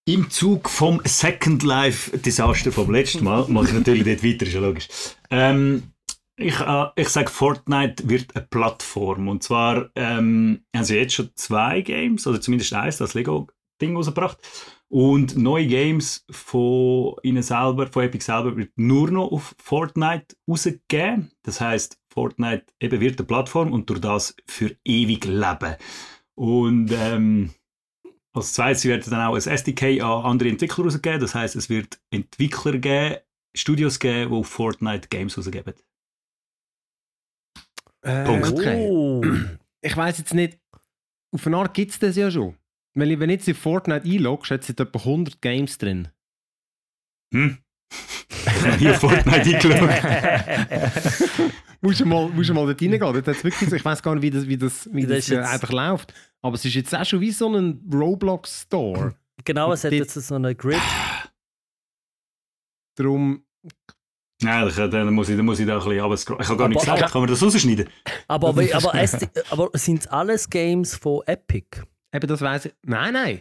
Im Zug vom Second Life Desaster vom letzten Mal mache ich natürlich dort weiter, ist ja logisch. Ähm, ich äh, ich sage, Fortnite wird eine Plattform. Und zwar ähm, haben sie jetzt schon zwei Games, oder zumindest eins, das Lego-Ding rausgebracht. Und neue Games von ihnen selber, von Epic selber, wird nur noch auf Fortnite rausgegeben. Das heißt, Fortnite eben wird eine Plattform und durch das für ewig leben. Und ähm, als zweites wird dann auch ein SDK an andere Entwickler rausgegeben. Das heißt, es wird Entwickler geben, Studios geben, die auf Fortnite Games rausgeben. Äh, Punkt. Okay. Oh. Ich weiß jetzt nicht, auf eine Art gibt es das ja schon. Wenn, wenn jetzt in Fortnite einloggst, hat es etwa 100 Games drin. Hm? Ich habe nie auf Fortnite eingeloggt. musst du mal, musst du mal dort reingehen. Dort hat's wirklich so, ich weiß gar nicht, wie das, wie das, wie Das das, äh, jetzt- eigentlich läuft. Aber es ist jetzt auch schon wie so ein Roblox-Store. Genau, es hat jetzt so einen Grid. Darum, Nein, dann muss ich, dann muss ich da ein bisschen runterscrollen. Ich habe gar nicht Aber- gesagt, kann man das rausschneiden? Aber, aber, aber, aber sind es alles Games von Epic? eben das weiß ich. Nein, nein.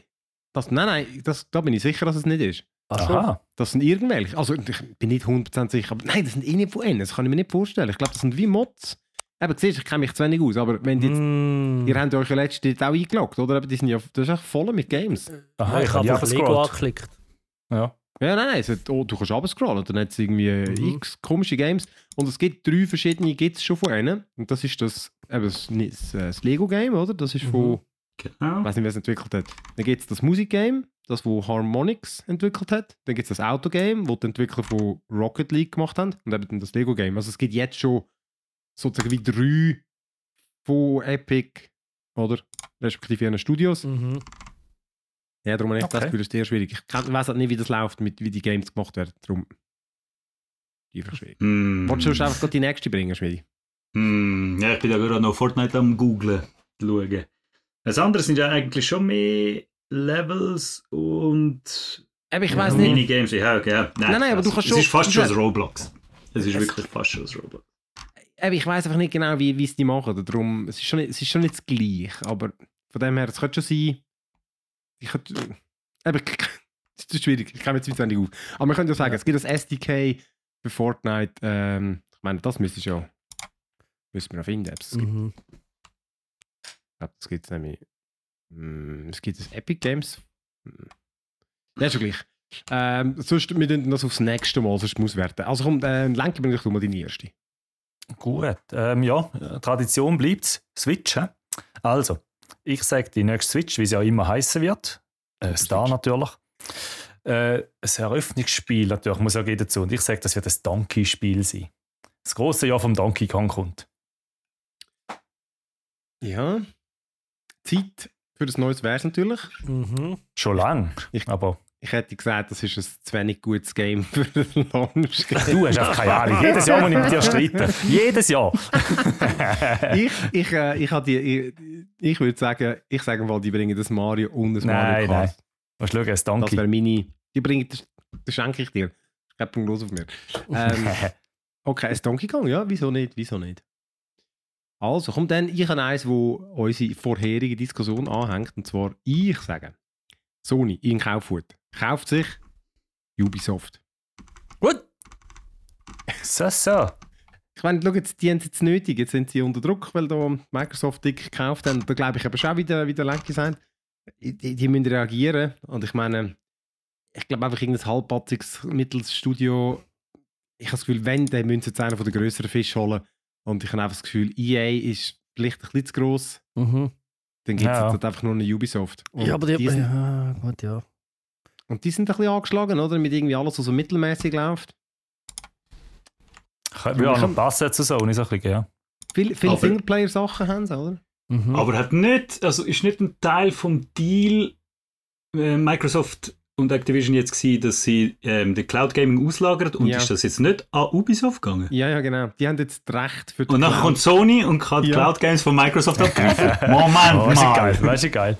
Das, nein, nein, das, da bin ich sicher, dass es nicht ist. Aha. Das sind irgendwelche. Also, ich bin nicht 100% sicher. Aber nein, das sind eh nicht von ihnen. Das kann ich mir nicht vorstellen. Ich glaube, das sind wie Mods. Eben, siehst ich kenne mich zu wenig aus. Aber wenn die jetzt, Mm. ihr habt euch ja letztens auch eingeloggt, oder? Aber die sind ja, das ist echt voll mit Games. Aha, ich habe auf Lego angeklickt. Ja. Ja, nein, nein. Hat, oh, du kannst und dann hat es irgendwie äh, Mhm. x komische Games. Und es gibt drei verschiedene, gibt es schon von ihnen. Und das ist das, eben das, das, äh, das Lego-Game, oder? Das ist von, Mhm. ich Genau. weiß nicht, wer es entwickelt hat. Dann gibt es das Musikgame, das wo Harmonix entwickelt hat. Dann gibt es das Autogame, wo die Entwickler von Rocket League gemacht haben. Und eben dann das Lego-Game. Also es gibt jetzt schon sozusagen wie drei von Epic, oder? Respektive ihren Studios. Mhm. Ja, darum habe ich das Okay. Gefühl, das ist eher schwierig. Ich weiss halt nicht, wie das läuft, mit, wie die Games gemacht werden. Darum einfach schwierig. Hm. Wolltest du einfach die nächste bringen, Schmidi? Hm. Ja, ich bin da gerade noch Fortnite am googlen, schauen. Das andere sind ja eigentlich schon mehr Levels und Aber ich weiß nicht. Minigames. Ja, okay. ja. Nein, nein, aber du es- kannst Es schon- ist fast schon ein Roblox. Es ist Es- wirklich fast schon ein Roblox. Aber ich weiß einfach nicht genau, wie, wie es die machen. Darum, es, ist schon nicht, es ist schon nicht das Gleiche. Aber von dem her, es könnte schon sein. Ich könnte, aber es ist schwierig. Ich komme jetzt nicht auf. Aber man könnte ja sagen, es gibt das SDK für Fortnite. Ähm, ich meine, das müsste ja. Müssen wir noch finden. ob es es gibt. Mhm. Ich glaube, das gibt es nämlich. Mm, Es gibt das Epic Games. Mm. Ja, schon gleich. Ähm, sonst, wir tun das aufs nächste Mal, sonst muss werten. Also komm, äh, lenke mir doch mal deine erste. Gut. Ähm, ja, Tradition bleibt Switch. hä? Also, ich sage die nächste Switch, wie sie auch immer heißen wird. Äh, Star natürlich. Äh, ein Eröffnungsspiel natürlich, muss ja gehen dazu. Und ich sage, das wird ein Donkey-Spiel sein. Das große Jahr vom Donkey Kong kommt. Ja. Zeit für das neues Vers natürlich. Mhm. Schon lang. Ich- Aber Ich hätte gesagt, das ist ein zu wenig gutes Game für den Launch. du hast einfach keine Ahnung. Jedes Jahr muss ich mit dir streiten. Jedes Jahr. ich, ich, äh, ich, die, ich, ich würde sagen, ich sage mal, die bringen das Mario und das Nein, Mario Kart. Musst schauen, ein Das Donkey. wäre meine. Die bringen, das, das schenke ich dir. Ich habe los auf mir. Ähm, okay, ein Donkey Kong, ja, wieso nicht? Wieso nicht? Also, kommt dann, ich habe eins, wo unsere vorherige Diskussion anhängt, und zwar, ich sage, Sony in Kaufhut kauft sich Ubisoft. Gut. so, so. Ich meine, schau, jetzt, die haben es jetzt nötig, jetzt sind sie unter Druck, weil da Microsoft dick gekauft haben. Da glaube ich aber schon wieder, wie der Lenki sagt, die, die müssen reagieren. Und ich meine, ich glaube einfach irgendein halbpatziges Mittelsstudio. Ich habe das Gefühl, wenn, dann müssen sie jetzt einen von den grösseren Fisch holen. Und ich habe einfach das Gefühl, EA ist vielleicht ein bisschen zu gross. Mhm. Dann gibt es Ja. halt einfach nur eine Ubisoft. Und Ja, aber die, die sind, ja, gut, ja. und die sind ein bisschen angeschlagen, oder? Mit irgendwie alles, was so mittelmäßig läuft. Würde auch noch passen zu Sony, so ein bisschen, ja. Viele, viele Singleplayer-Sachen haben sie, oder? Mhm. Aber hat nicht, also ist nicht ein Teil vom Deal äh, Microsoft und Activision jetzt gewesen, dass sie ähm, den Cloud Gaming auslagern und Ja. ist das jetzt nicht an Ubisoft gegangen? Ja, ja, genau. Die haben jetzt das Recht für die Und dann Cloud. kommt Sony und kann die Ja. Cloud Games von Microsoft abgreifen. Moment Oh, ist mal! geil. Weißt du, geil.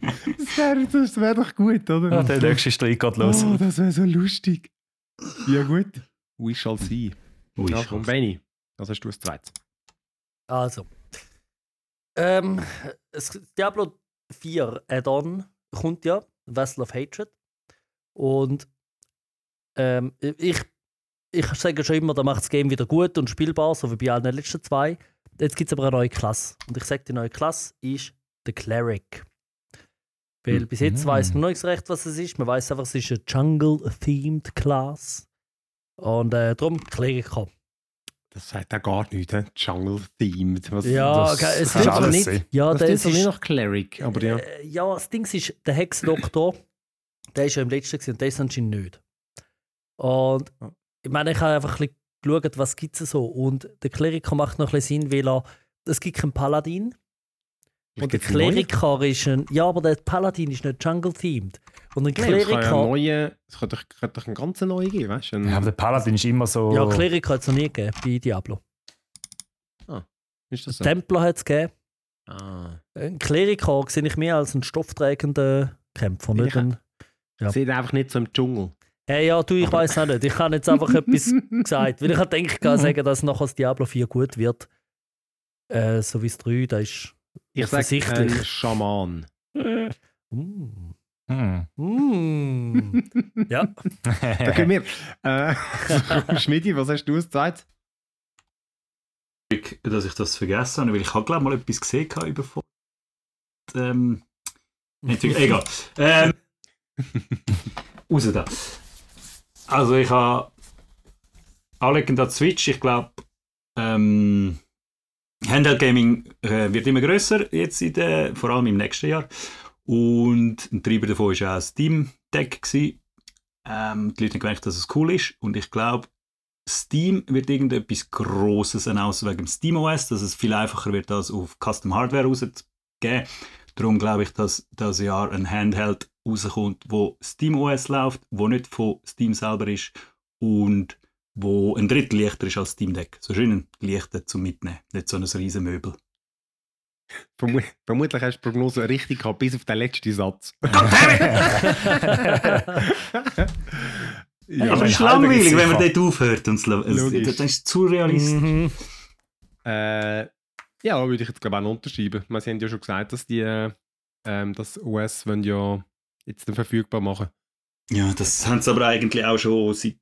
Das wäre das wär doch gut, oder? Ja, der nächste Streit geht los. Oh, das wäre so lustig. Ja, gut. We shall see. Ui, Ja, komm, Benny. Das hast du als zweites. Also. Ähm, das Diablo 4 Add-on kommt ja, Vessel of Hatred. Und ähm, ich, ich sage schon immer, da macht das Game wieder gut und spielbar, so wie bei allen letzten zwei. Jetzt gibt es aber eine neue Klasse. Und ich sage, die neue Klasse ist der Cleric. Weil bis jetzt Mhm. weiß man noch nicht so recht, was es ist. Man weiß einfach, es ist eine Jungle-themed Class. Und äh, darum Cleric. Das sagt auch gar nichts, he? Jungle-themed. Was- Ja, das, okay, es alles nicht. Ja, das das ist, nicht nach Cleric, aber ja. Äh, ja, das Ding ist, der Hexdoktor, der ist ja im letzten gewesen, und der ist anscheinend nicht. Und Ja. ich meine, ich habe einfach ein bisschen geschaut, was gibt es so. Und der Kleriker macht noch ein bisschen Sinn, weil er, es gibt keinen Paladin. Und der einen. Kleriker ist ein, ja, aber der Paladin ist nicht Jungle-themed. Und ein Nein, Es kann einen Kleriker, es könnte doch, könnte doch einen ganz neuen geben, weißt du? Ja, aber der Paladin ist immer so. ja, Kleriker hat es noch nie gegeben bei Diablo. ist das so? Templer hat es gegeben. Ah. Ein Kleriker sehe ich mehr als einen stoffträgenden Kämpfer, nicht Ich- ein Ja. Sieht einfach nicht so im Dschungel. Hey, ja, du, ich weiß auch nicht. Ich habe jetzt einfach etwas gesagt. Weil ich habe gedacht, kann sagen, dass nachher das Diablo 4 gut wird. Äh, so wie das 3, da ist. Ich sage Offensichtlich. ein Schaman. Mm. Hm. Mm. ja. Da können wir. Äh, Schmidi, was hast du als zweites? dass ich das vergessen habe, weil ich habe glaube mal etwas gesehen über ähm, egal. Ähm, raus da. Also ich habe anlegend an Switch, ich glaube ähm, Handheld Gaming äh, wird immer größer jetzt in der, vor allem im nächsten Jahr und ein Treiber davon war auch Steam Deck. Ähm, die Leute haben gemerkt, dass es cool ist und ich glaube Steam wird irgendetwas Grosses announcen wegen dem SteamOS, dass es viel einfacher wird, das auf Custom Hardware rauszugeben. Darum glaube ich, dass das Jahr ein Handheld rauskommt, wo SteamOS läuft, wo nicht von Steam selber ist und wo ein Drittel leichter ist als Steam Deck. So schön leichter zum Mitnehmen, nicht so ein riesen Möbel. Vermu vermutlich hast du die Prognose richtig gehabt, bis auf den letzten Satz. Ja, aber es ist langweilig, wenn man dort aufhört. Und es, das ist zu realistisch. Mhm. äh, ja, würde ich jetzt glaube ich auch unterschreiben. Wir haben ja schon gesagt, dass die äh, ähm, das wollen ja jetzt dann verfügbar machen. Ja, das haben sie aber eigentlich auch schon seit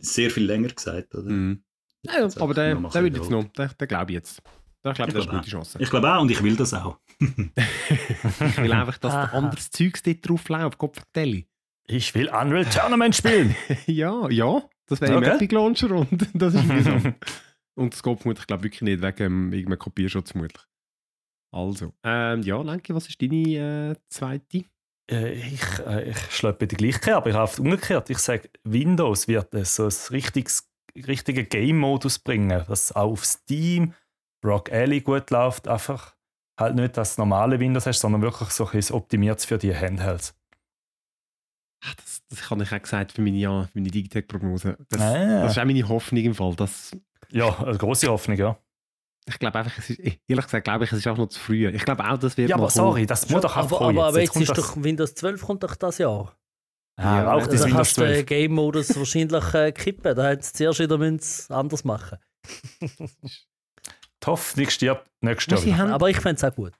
sehr viel länger gesagt, oder? Mhm. Ja, ja, So, aber der, der würde jetzt noch, der, der glaube ich jetzt. Da glaube ich, Ich das ist glaube gute Chance. Ich glaube auch und ich will das auch. Ich will einfach, dass der anderes Zeugs dort drauf läuft. Gott vertelle. Ich will Unreal Tournament spielen. ja, ja, das wäre im Okay. Epic Launcher und das ist mühsam. und das geht vermutlich, glaube wirklich nicht wegen ähm, irgendeinem Kopierschutz vermutlich. Also, ähm, ja, Lenke, was ist deine äh, zweite? Äh, ich, äh, ich schleppe die gleiche, aber ich habe umgekehrt. Ich sage, Windows wird äh, so ein richtiges, richtigen Game-Modus bringen, das auch auf Steam, Rock Alley gut läuft. Einfach halt nicht das normale Windows hast, sondern wirklich so ein optimiert für die Handhelds. Ach, Das, das habe ich auch gesagt für meine, ja, meine Digitech-Prognose. Das, Ah. das ist auch meine Hoffnung im Fall. Dass, Ja, eine große Hoffnung, ja. ich glaube einfach, es ist, ehrlich gesagt, glaube ich, es ist einfach noch zu früh. Ich glaube auch, das wird Ja, aber kommen. sorry, das muss doch einfach aber, kommen aber, aber jetzt kommt ist das- doch Windows 12 kommt doch das Jahr. Ah, Ja, auch das das Da Windows kannst du den 12. Game-Modus wahrscheinlich äh, kippen. Da hätten sie zuerst wieder anders machen Die Hoffnung stirbt nächstes Ja, Jahr. Aber ich fände es auch gut.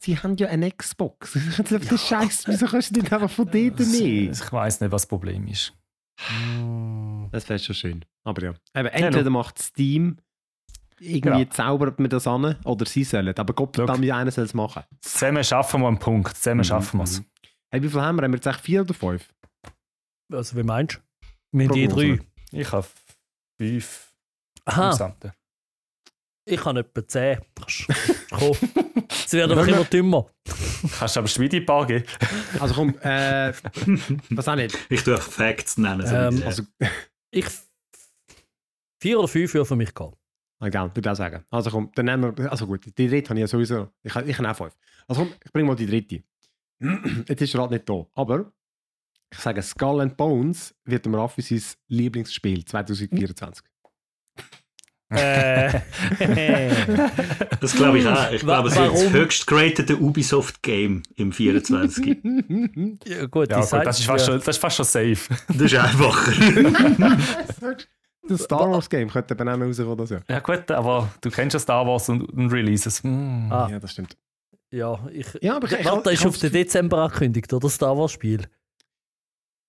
sie haben ja eine Xbox. Das ist ja. Scheiße, wieso kannst du nicht einfach von dort nehmen? Ich weiß nicht, was das Problem ist. Das wäre schon schön. Aber ja. Eben, entweder macht Steam irgendwie Genau. zaubert mir das an oder sie sollen. Aber Gott, dann einer soll es machen. Zusammen schaffen wir einen Punkt. Zusammen Mhm, schaffen wir es. mhm. Hey, wie viel haben wir? Haben wir jetzt echt vier oder fünf? Also, wie meinst du? Wir haben die Prognose. drei. Ich habe fünf Aha, Gesamte. Ich habe etwa zehn. Komm. Es wird einfach immer dümmer. Kannst du aber paar geben? Also komm, äh, was auch nicht. Ich tue auch Facts nennen. So Ähm, Also, Ich. Vier oder fünf würde für mich gehen. egal, würde auch sagen. Also komm, dann nehmen wir, also gut, die dritte habe ich ja sowieso, ich, ich habe auch fünf. Also komm, ich bringe mal die dritte. Jetzt ist er halt nicht da, aber ich sage, Skull and Bones wird dem Raffi sein Lieblingsspiel 2024. Äh, das glaube ich auch. Ich glaube, es wird das höchst geratete Ubisoft-Game im 24. ja, gut, Ja, gut, das, ist fast ja. schon, das ist fast schon safe. Das ist einfacher. das Star Wars Game könnte eben auch rauskommen. Das ja. Ja gut, aber du kennst ja Star Wars und, und Releases. Hm. Ah. ja, das stimmt. Ja, ich. Ja, aber ich, ich, Warte, ich, ist auf den Dezember angekündigt, oder? Das Star Wars Spiel.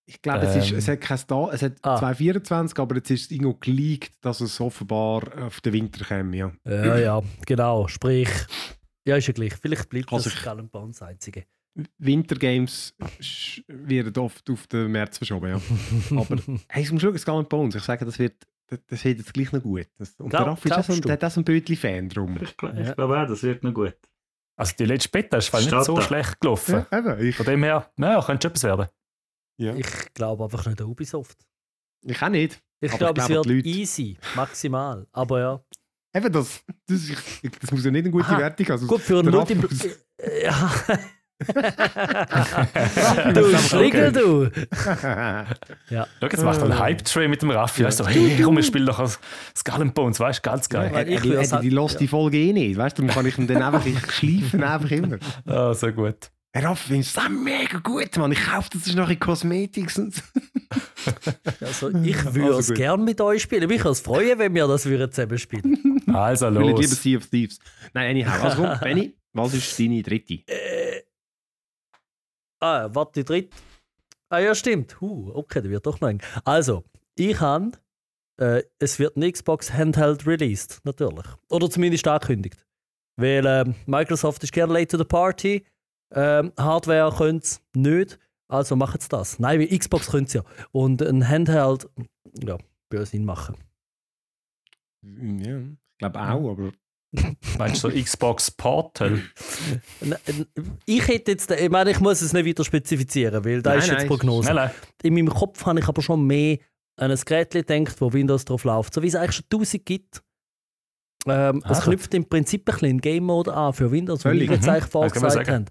Ich glaube, es, ist, Ähm. es hat kein Star, es hat Ah. 2024, aber jetzt ist es irgendwo geleakt, dass es offenbar auf den Winter käme. Ja. Ja, ja, genau. Sprich. Ja, ist ja gleich. Vielleicht bleibt Also das Bones das einzige. Wintergames werden oft auf den März verschoben, ja. Aber hey, es muss schauen, Skull and Bones. Ich sage, das wird, das, das wird jetzt gleich noch gut. Das, und Glaub- der Raffi ist der so ein Bötli-Fan drum. Ich, glaub- Ja. ich glaube auch, das wird noch gut. Also die letzte Beta ist nicht so da. schlecht gelaufen. Ja, eben, ich, Von dem her, naja, könnte schon etwas werden. Ja. Ich glaube einfach nicht an Ubisoft. ich auch nicht. Ich glaube, ich es wird Leute- easy, maximal. Aber ja. Eben das, das, ist- das muss ja nicht eine gute Aha. Wertung haben. Gut, für einen Multiplayer. Ja. Du Schlingel, du! Schau, jetzt macht er einen Hype-Train mit dem Raffi. Weißt du, hey, komm, wir spielen doch als Skull Bones, weißt du, ganz geil. Ja, ich Ich würde die, die lässt die Folge eh nicht, weißt du? Darum kann ich ihn dann einfach, ich schleife einfach immer. Ah, so gut. Hey Raffi, findest du das mega gut, Mann? Ich kaufe das ist noch in so. Also, ich würde Also es gut. gerne mit euch spielen. Mich würde es freuen, wenn wir das würden zusammen spielen Also Ich will lieber los. Sea of Thieves. Nein, anyhow. Also komm, Benny, was ist deine dritte? äh, Ah, warte, die dritte. Ah ja, stimmt. Huh, okay, der wird doch noch eng. Also, ich habe, äh, es wird eine Xbox Handheld released, natürlich. Oder zumindest angekündigt. Weil ähm, Microsoft ist gerne late to the party. Ähm, Hardware können es nicht, also machen sie das. Nein, wie Xbox können es ja. Und ein Handheld, ja, würde Sinn machen. Ja, ich glaube auch, aber Meinst du so Xbox Portal? Ich hätte jetzt, ich meine, ich muss es nicht wieder spezifizieren, weil da Nein, ist jetzt nein, Prognose. Nein, in meinem Kopf habe ich aber schon mehr an ein Gerät gedacht, wo Windows drauf läuft. So wie es eigentlich schon 1000 gibt. Ähm, es Ah, knüpft im Prinzip ein bisschen in Game Mode an für Windows, wie wir jetzt Mhm. eigentlich vorgesagt sagen. haben.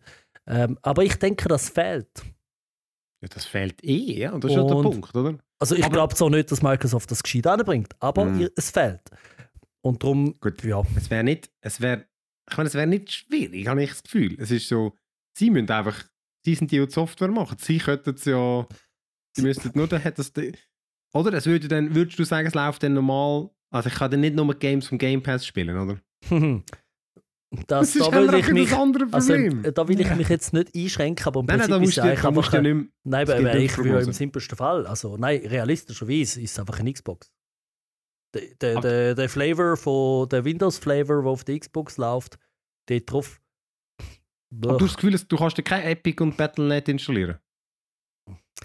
Ähm, aber ich denke, das fehlt. ja, das fehlt eh, ja. Und das ist ja der Und- Punkt, oder? Also ich glaube zwar nicht, dass Microsoft das gescheit anbringt, aber Mhm. es fehlt. Und darum, Gut. ja. Es wäre nicht, es wäre, ich meine, es wäre nicht schwierig, habe ich das Gefühl. Es ist so, sie müssen einfach, sie sind die, die die Software machen. Sie könnten es ja, sie müssten nur, dann hat das, oder? Es würde dann, würdest du sagen, es läuft dann normal, also ich kann dann nicht nur Games vom Game Pass spielen, oder? das, ist da will ich mich, das also, Problem. da will ich mich jetzt nicht einschränken, aber im nein, nein, Prinzip musst ist es eigentlich einfach ja ein- nicht Nein, aber aber ich Prognose. im simpelsten Fall. Also, nein, realistischerweise ist es einfach eine Xbox. Der, der, der, der Flavor von der Windows-Flavor, der auf der Xbox läuft, dort drauf. aber du hast das Gefühl, du kannst dir kein Epic und Battle.net installieren.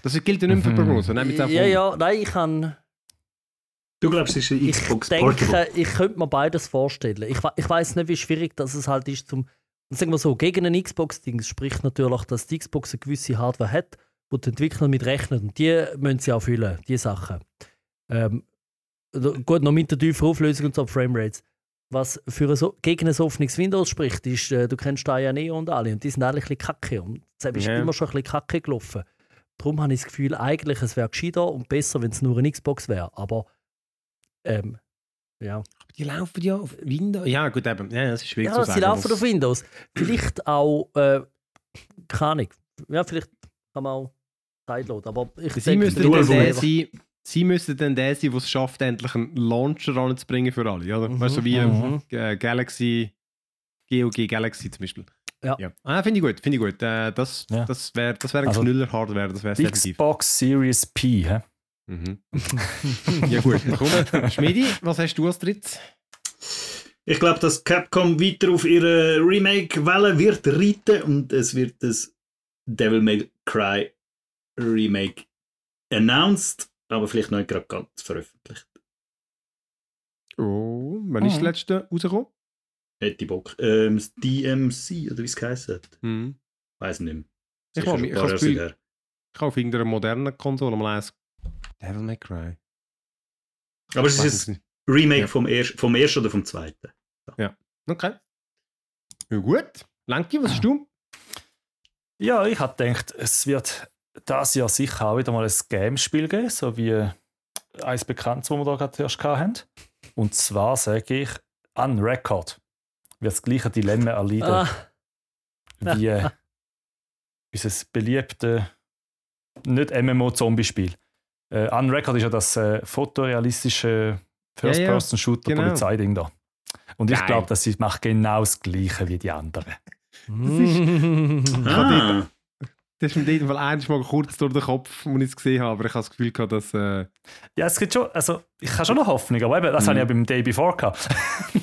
Das gilt ja nicht mehr für Mhm. Prognose. Nehmen wir jetzt einfach ja, ja, nein, ich kann. Du glaubst, es ist eine Ich Xbox Portable? denke, ich könnte mir beides vorstellen. Ich, ich weiß nicht, wie schwierig das es halt ist, zum. Sagen wir so, gegen ein Xbox-Ding spricht natürlich, dass die Xbox eine gewisse Hardware hat, wo die Entwickler mit rechnen. Und die müssen sie auch füllen, die Sachen. Ähm, da- gut, noch mit der tiefen Auflösung und so Framerates. was für ein, so- gegen ein offenes Windows spricht, ist, äh, du kennst da ja Neo und alle und die sind alle ein bisschen kacke und das ist Ja. immer schon ein bisschen kacke gelaufen. Darum habe ich das Gefühl, eigentlich es wäre gescheiter und besser, wenn es nur eine Xbox wäre, aber ähm, ja. Die laufen ja auf Windows. Ja, gut, eben. Ja, das ist schwierig Ja, zu sie sagen. laufen was- auf Windows. Vielleicht auch, äh, keine Ahnung, ja, vielleicht kann man auch sideload, aber ich Sie müssten dann der sein, sie müssten dann der sein, der es schafft, endlich einen Launcher ranzubringen für alle. Oder? Mhm, Weißt du, wie mhm. äh, Galaxy, GOG Galaxy zum Beispiel. Ja. Ah, finde ich gut, finde ich gut. Äh, das Ja. das wäre das wär ein Also, Knüller-Hardware, das wäre. Xbox Series P, hä? Mhm. ja gut, komm. Schmidi, was hast du als drittes? Ich glaube, dass Capcom weiter auf ihre Remake-Welle wird reiten und es wird das Devil May Cry Remake announced, aber vielleicht noch nicht gerade ganz veröffentlicht. Oh, wann ist das Mhm. letzte rausgekommen? Hätte ich Bock. Ähm, das DMC, oder wie es geheißen hat? Mhm. Weiß nicht mehr. Schon ich ein paar hab Jahre das Gefühl- her. Ich habe auf irgendeiner modernen Konsole mal eins. Devil May Cry. Aber es ist ein Remake Ja. vom, erst, vom ersten oder vom zweiten. Okay. Ja, gut. Lanki, was hast du? Ja, ich habe gedacht, es wird das Jahr sicher auch wieder mal ein Game-Spiel geben, so wie eins bekanntes, das wir da gerade erst hatten. Und zwar sage ich, an Record wird das gleiche Dilemma erleiden Ah, wie unser beliebtes nicht MMO-Zombie-Spiel. Äh, Unrecord ist ja das äh, fotorealistische First-Person-Shooter genau. Da. Und ich glaube, dass sie macht genau das Gleiche wie die anderen. Ah, Das ist mir in jedem Fall eines Mal kurz durch den Kopf, als ich es gesehen habe, aber ich habe das Gefühl gehabt, dass. Äh, Ja, es gibt schon, also ich habe schon noch Hoffnung, aber eben, das habe ich ja beim Day Before gehabt.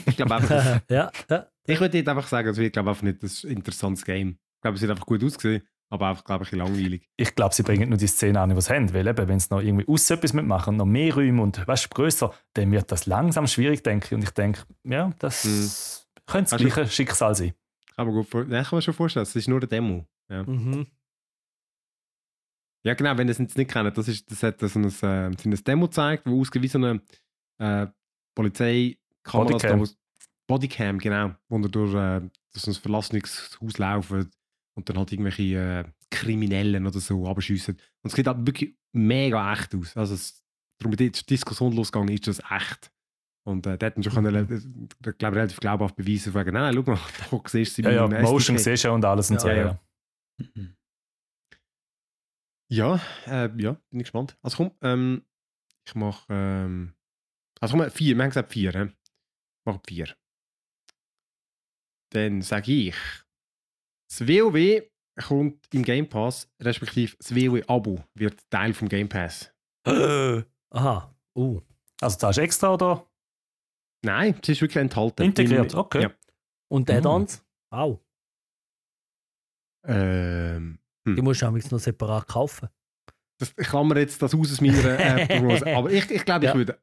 ich glaube einfach, ja, ja. ich würde jetzt einfach sagen, es wird glaube ich, einfach nicht ein interessantes Game. Ich glaube, es wird einfach gut ausgesehen, aber einfach, glaube ich, ein bisschen langweilig. Ich glaube, sie bringen nur die Szene an, die sie haben. Weil eben, wenn sie noch irgendwie aus etwas mitmachen, noch mehr Räume und weißt, grösser, dann wird das langsam schwierig, denke ich. Und ich denke, ja, das könnte das du- gleiche Schicksal sein. Kann man gut ja, kann man schon vorstellen, es ist nur eine Demo. Ja, Mhm. ja genau, wenn ihr es jetzt nicht kennt, das, ist, das hat so ein, äh, so ein Demo gezeigt, wo ausgewiesene äh, Polizeikameras Bodycam. da, Bodycam, genau, wo ihr durch, äh, durch so ein verlassenes Haus laufen und dann halt irgendwelche äh, Kriminellen oder so abschiessen. Und es sieht halt wirklich mega echt aus. Also es, darum mit der Diskussion losgegangen ist das echt. Und äh, dann schon können, äh, glaub, relativ glaubhaft beweisen, wegen, nein, nein, schau mal, da siehst du sie Ja, ja, Motion siehst du und alles und so. ja. Ja, Mhm. Ja, äh, ja, bin ich gespannt. Also komm, ähm, ich mache, ähm, also komm, vier, wir haben gesagt vier, hä? Ich mache vier. Dann sage ich, das WoW kommt im Game Pass, respektive das WoW-Abo wird Teil vom Game Pass. Aha. Uh. Also da ist extra oder? Nein, es ist wirklich enthalten. Integriert, Im- okay. Ja. Und Mhm. Add-ons? Auch. Ähm, Die musst du nämlich noch separat kaufen. das, ich klammer jetzt das aus aus meiner äh, Prognose. Aber ich, ich glaube, ich Ja. würde.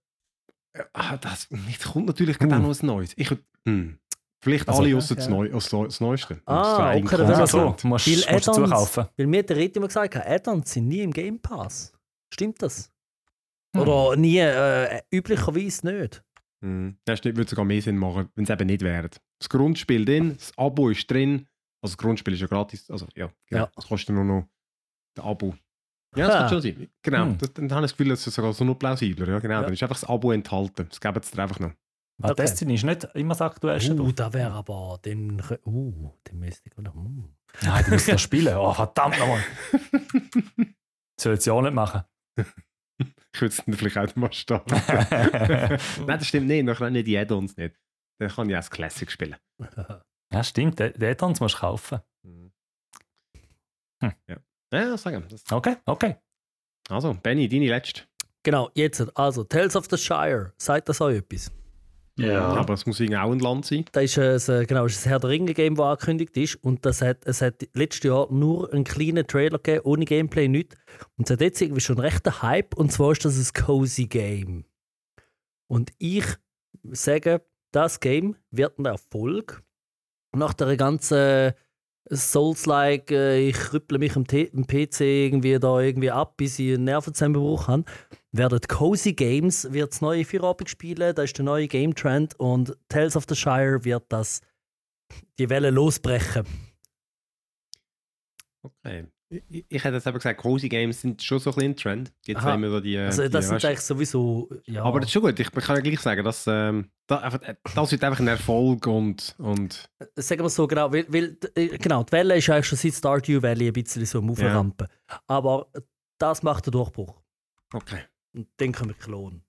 Äh, ah, das, jetzt kommt natürlich gerade Uh. auch noch was Neues. Ich hm, vielleicht Also, alle außer das, ja. Neu, aus das Neueste. Ah, Das okay, konsequent. so. du musst, Weil musst dazu Add-ons- kaufen. Weil mir der Red immer gesagt hat, Add-ons sind nie im Game Pass. Stimmt das? Hm. Oder nie, äh, üblicherweise nicht. Hm. Das würde sogar mehr Sinn machen, wenn es eben nicht wäre. Das Grundspiel drin, das Abo ist drin. Also das Grundspiel ist ja gratis. Also ja, genau. Ja. Das kostet nur noch das Abo. Ja, das Ah. kann schon sein. Genau. Hm. Das, dann habe ich das Gefühl, das ist sogar so noch plausibler. Ja, genau. Ja. Dann ist einfach das Abo enthalten. Das geben sie dir einfach noch. Weil Okay. Destiny ist nicht immer das aktuellste. Uh, da wäre aber den, uh, den müsste ich noch. Uh. Nein, die müssen noch spielen. Oh, verdammt nochmal. Soll ich ja auch nicht machen. Ich würde es dann vielleicht auch mal starten. Nein, das stimmt nicht. Nachher nicht die Add-ons nicht. Dann kann ich auch das Classic spielen. ja, stimmt. Den den Add-ons musst du kaufen. Hm. Hm. Ja. Ja, sagen. Das. Okay, okay. Also, Benny, deine letzte. Genau, jetzt, also Tales of the Shire, sagt das euch etwas? Ja. Aber es muss irgendwie auch ein Land sein. Da ist ein, äh, genau, ist ein Herr der Ringe-Game, das angekündigt ist. Und das hat, es hat letztes Jahr nur einen kleinen Trailer gegeben, ohne Gameplay, nichts. Und es hat jetzt irgendwie schon einen rechten Hype. Und zwar ist das ein Cozy Game. Und ich sage, das Game wird ein Erfolg. Nach der ganzen Souls-like, äh, ich rüpple mich am, T am PC irgendwie da irgendwie ab, bis ich einen Nervenzusammenbruch habe, werden Cozy Games wird das neue Feierabend spielen, das ist der neue Game Trend und Tales of the Shire wird das die Welle losbrechen. Okay. Ich, ich hätte jetzt eben gesagt, Cozy Games sind schon so ein bisschen ein Trend. Jetzt Aha. haben wir da die. Also die, das sind weißt- eigentlich sowieso ja. Aber das ist schon gut. Ich kann ja gleich sagen, dass ähm, da, einfach, äh, das wird einfach ein Erfolg und, und sagen wir so genau, weil, weil äh, genau, die Welle ist eigentlich schon seit Stardew Valley ein bisschen so am Auframpen. Aber das macht den Durchbruch. okay. Und den können wir klonen.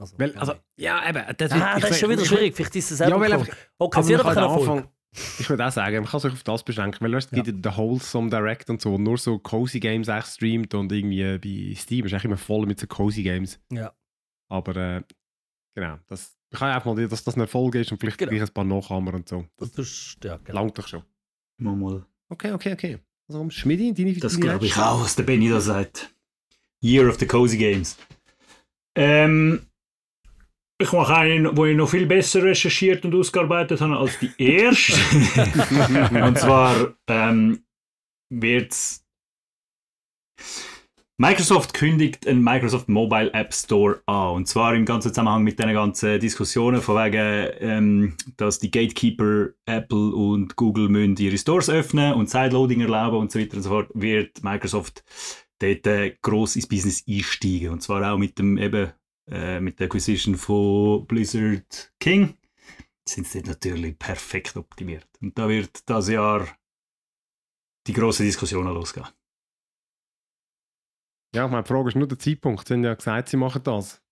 Also, Weil, ja. also, ja, eben. Das, ah, ich das ist schon wieder ich- schwierig. Vielleicht ist es Ja, selber klonen. einfach, Okay, hat kann einfach. Anfang, ich würde auch sagen, man kann sich auf das beschränken, weil weißt, es gibt ja den Wholesome Direct und so, wo nur so Cozy Games echt streamt und irgendwie bei Steam ist eigentlich immer voll mit so Cozy Games. Ja. Aber äh, genau, das ich kann einfach mal, dass das ein Erfolg ist und vielleicht Genau. gleich ein paar Nachhammer und so. Das Das ist, ja, genau. langt doch schon. Mal, mal. Okay, okay, okay. Also, Schmidi, deine Das glaube ich auch, was der Benny da sagt. Year of the Cozy Games. Ähm, ich mache einen, wo ich noch viel besser recherchiert und ausgearbeitet habe als die erste. und zwar ähm, wird Microsoft kündigt einen Microsoft Mobile App Store an. Und zwar im ganzen Zusammenhang mit den ganzen Diskussionen von wegen, ähm, dass die Gatekeeper Apple und Google müssen ihre Stores öffnen und Sideloading erlauben und so weiter und so fort, wird Microsoft dort äh, gross ins Business einsteigen. Und zwar auch mit dem eben äh, mit der Acquisition von Blizzard King sind sie dort natürlich perfekt optimiert. Und da wird das Jahr die große Diskussion losgehen. Ja, meine Frage ist nur der Zeitpunkt. Sie haben ja gesagt, sie machen das.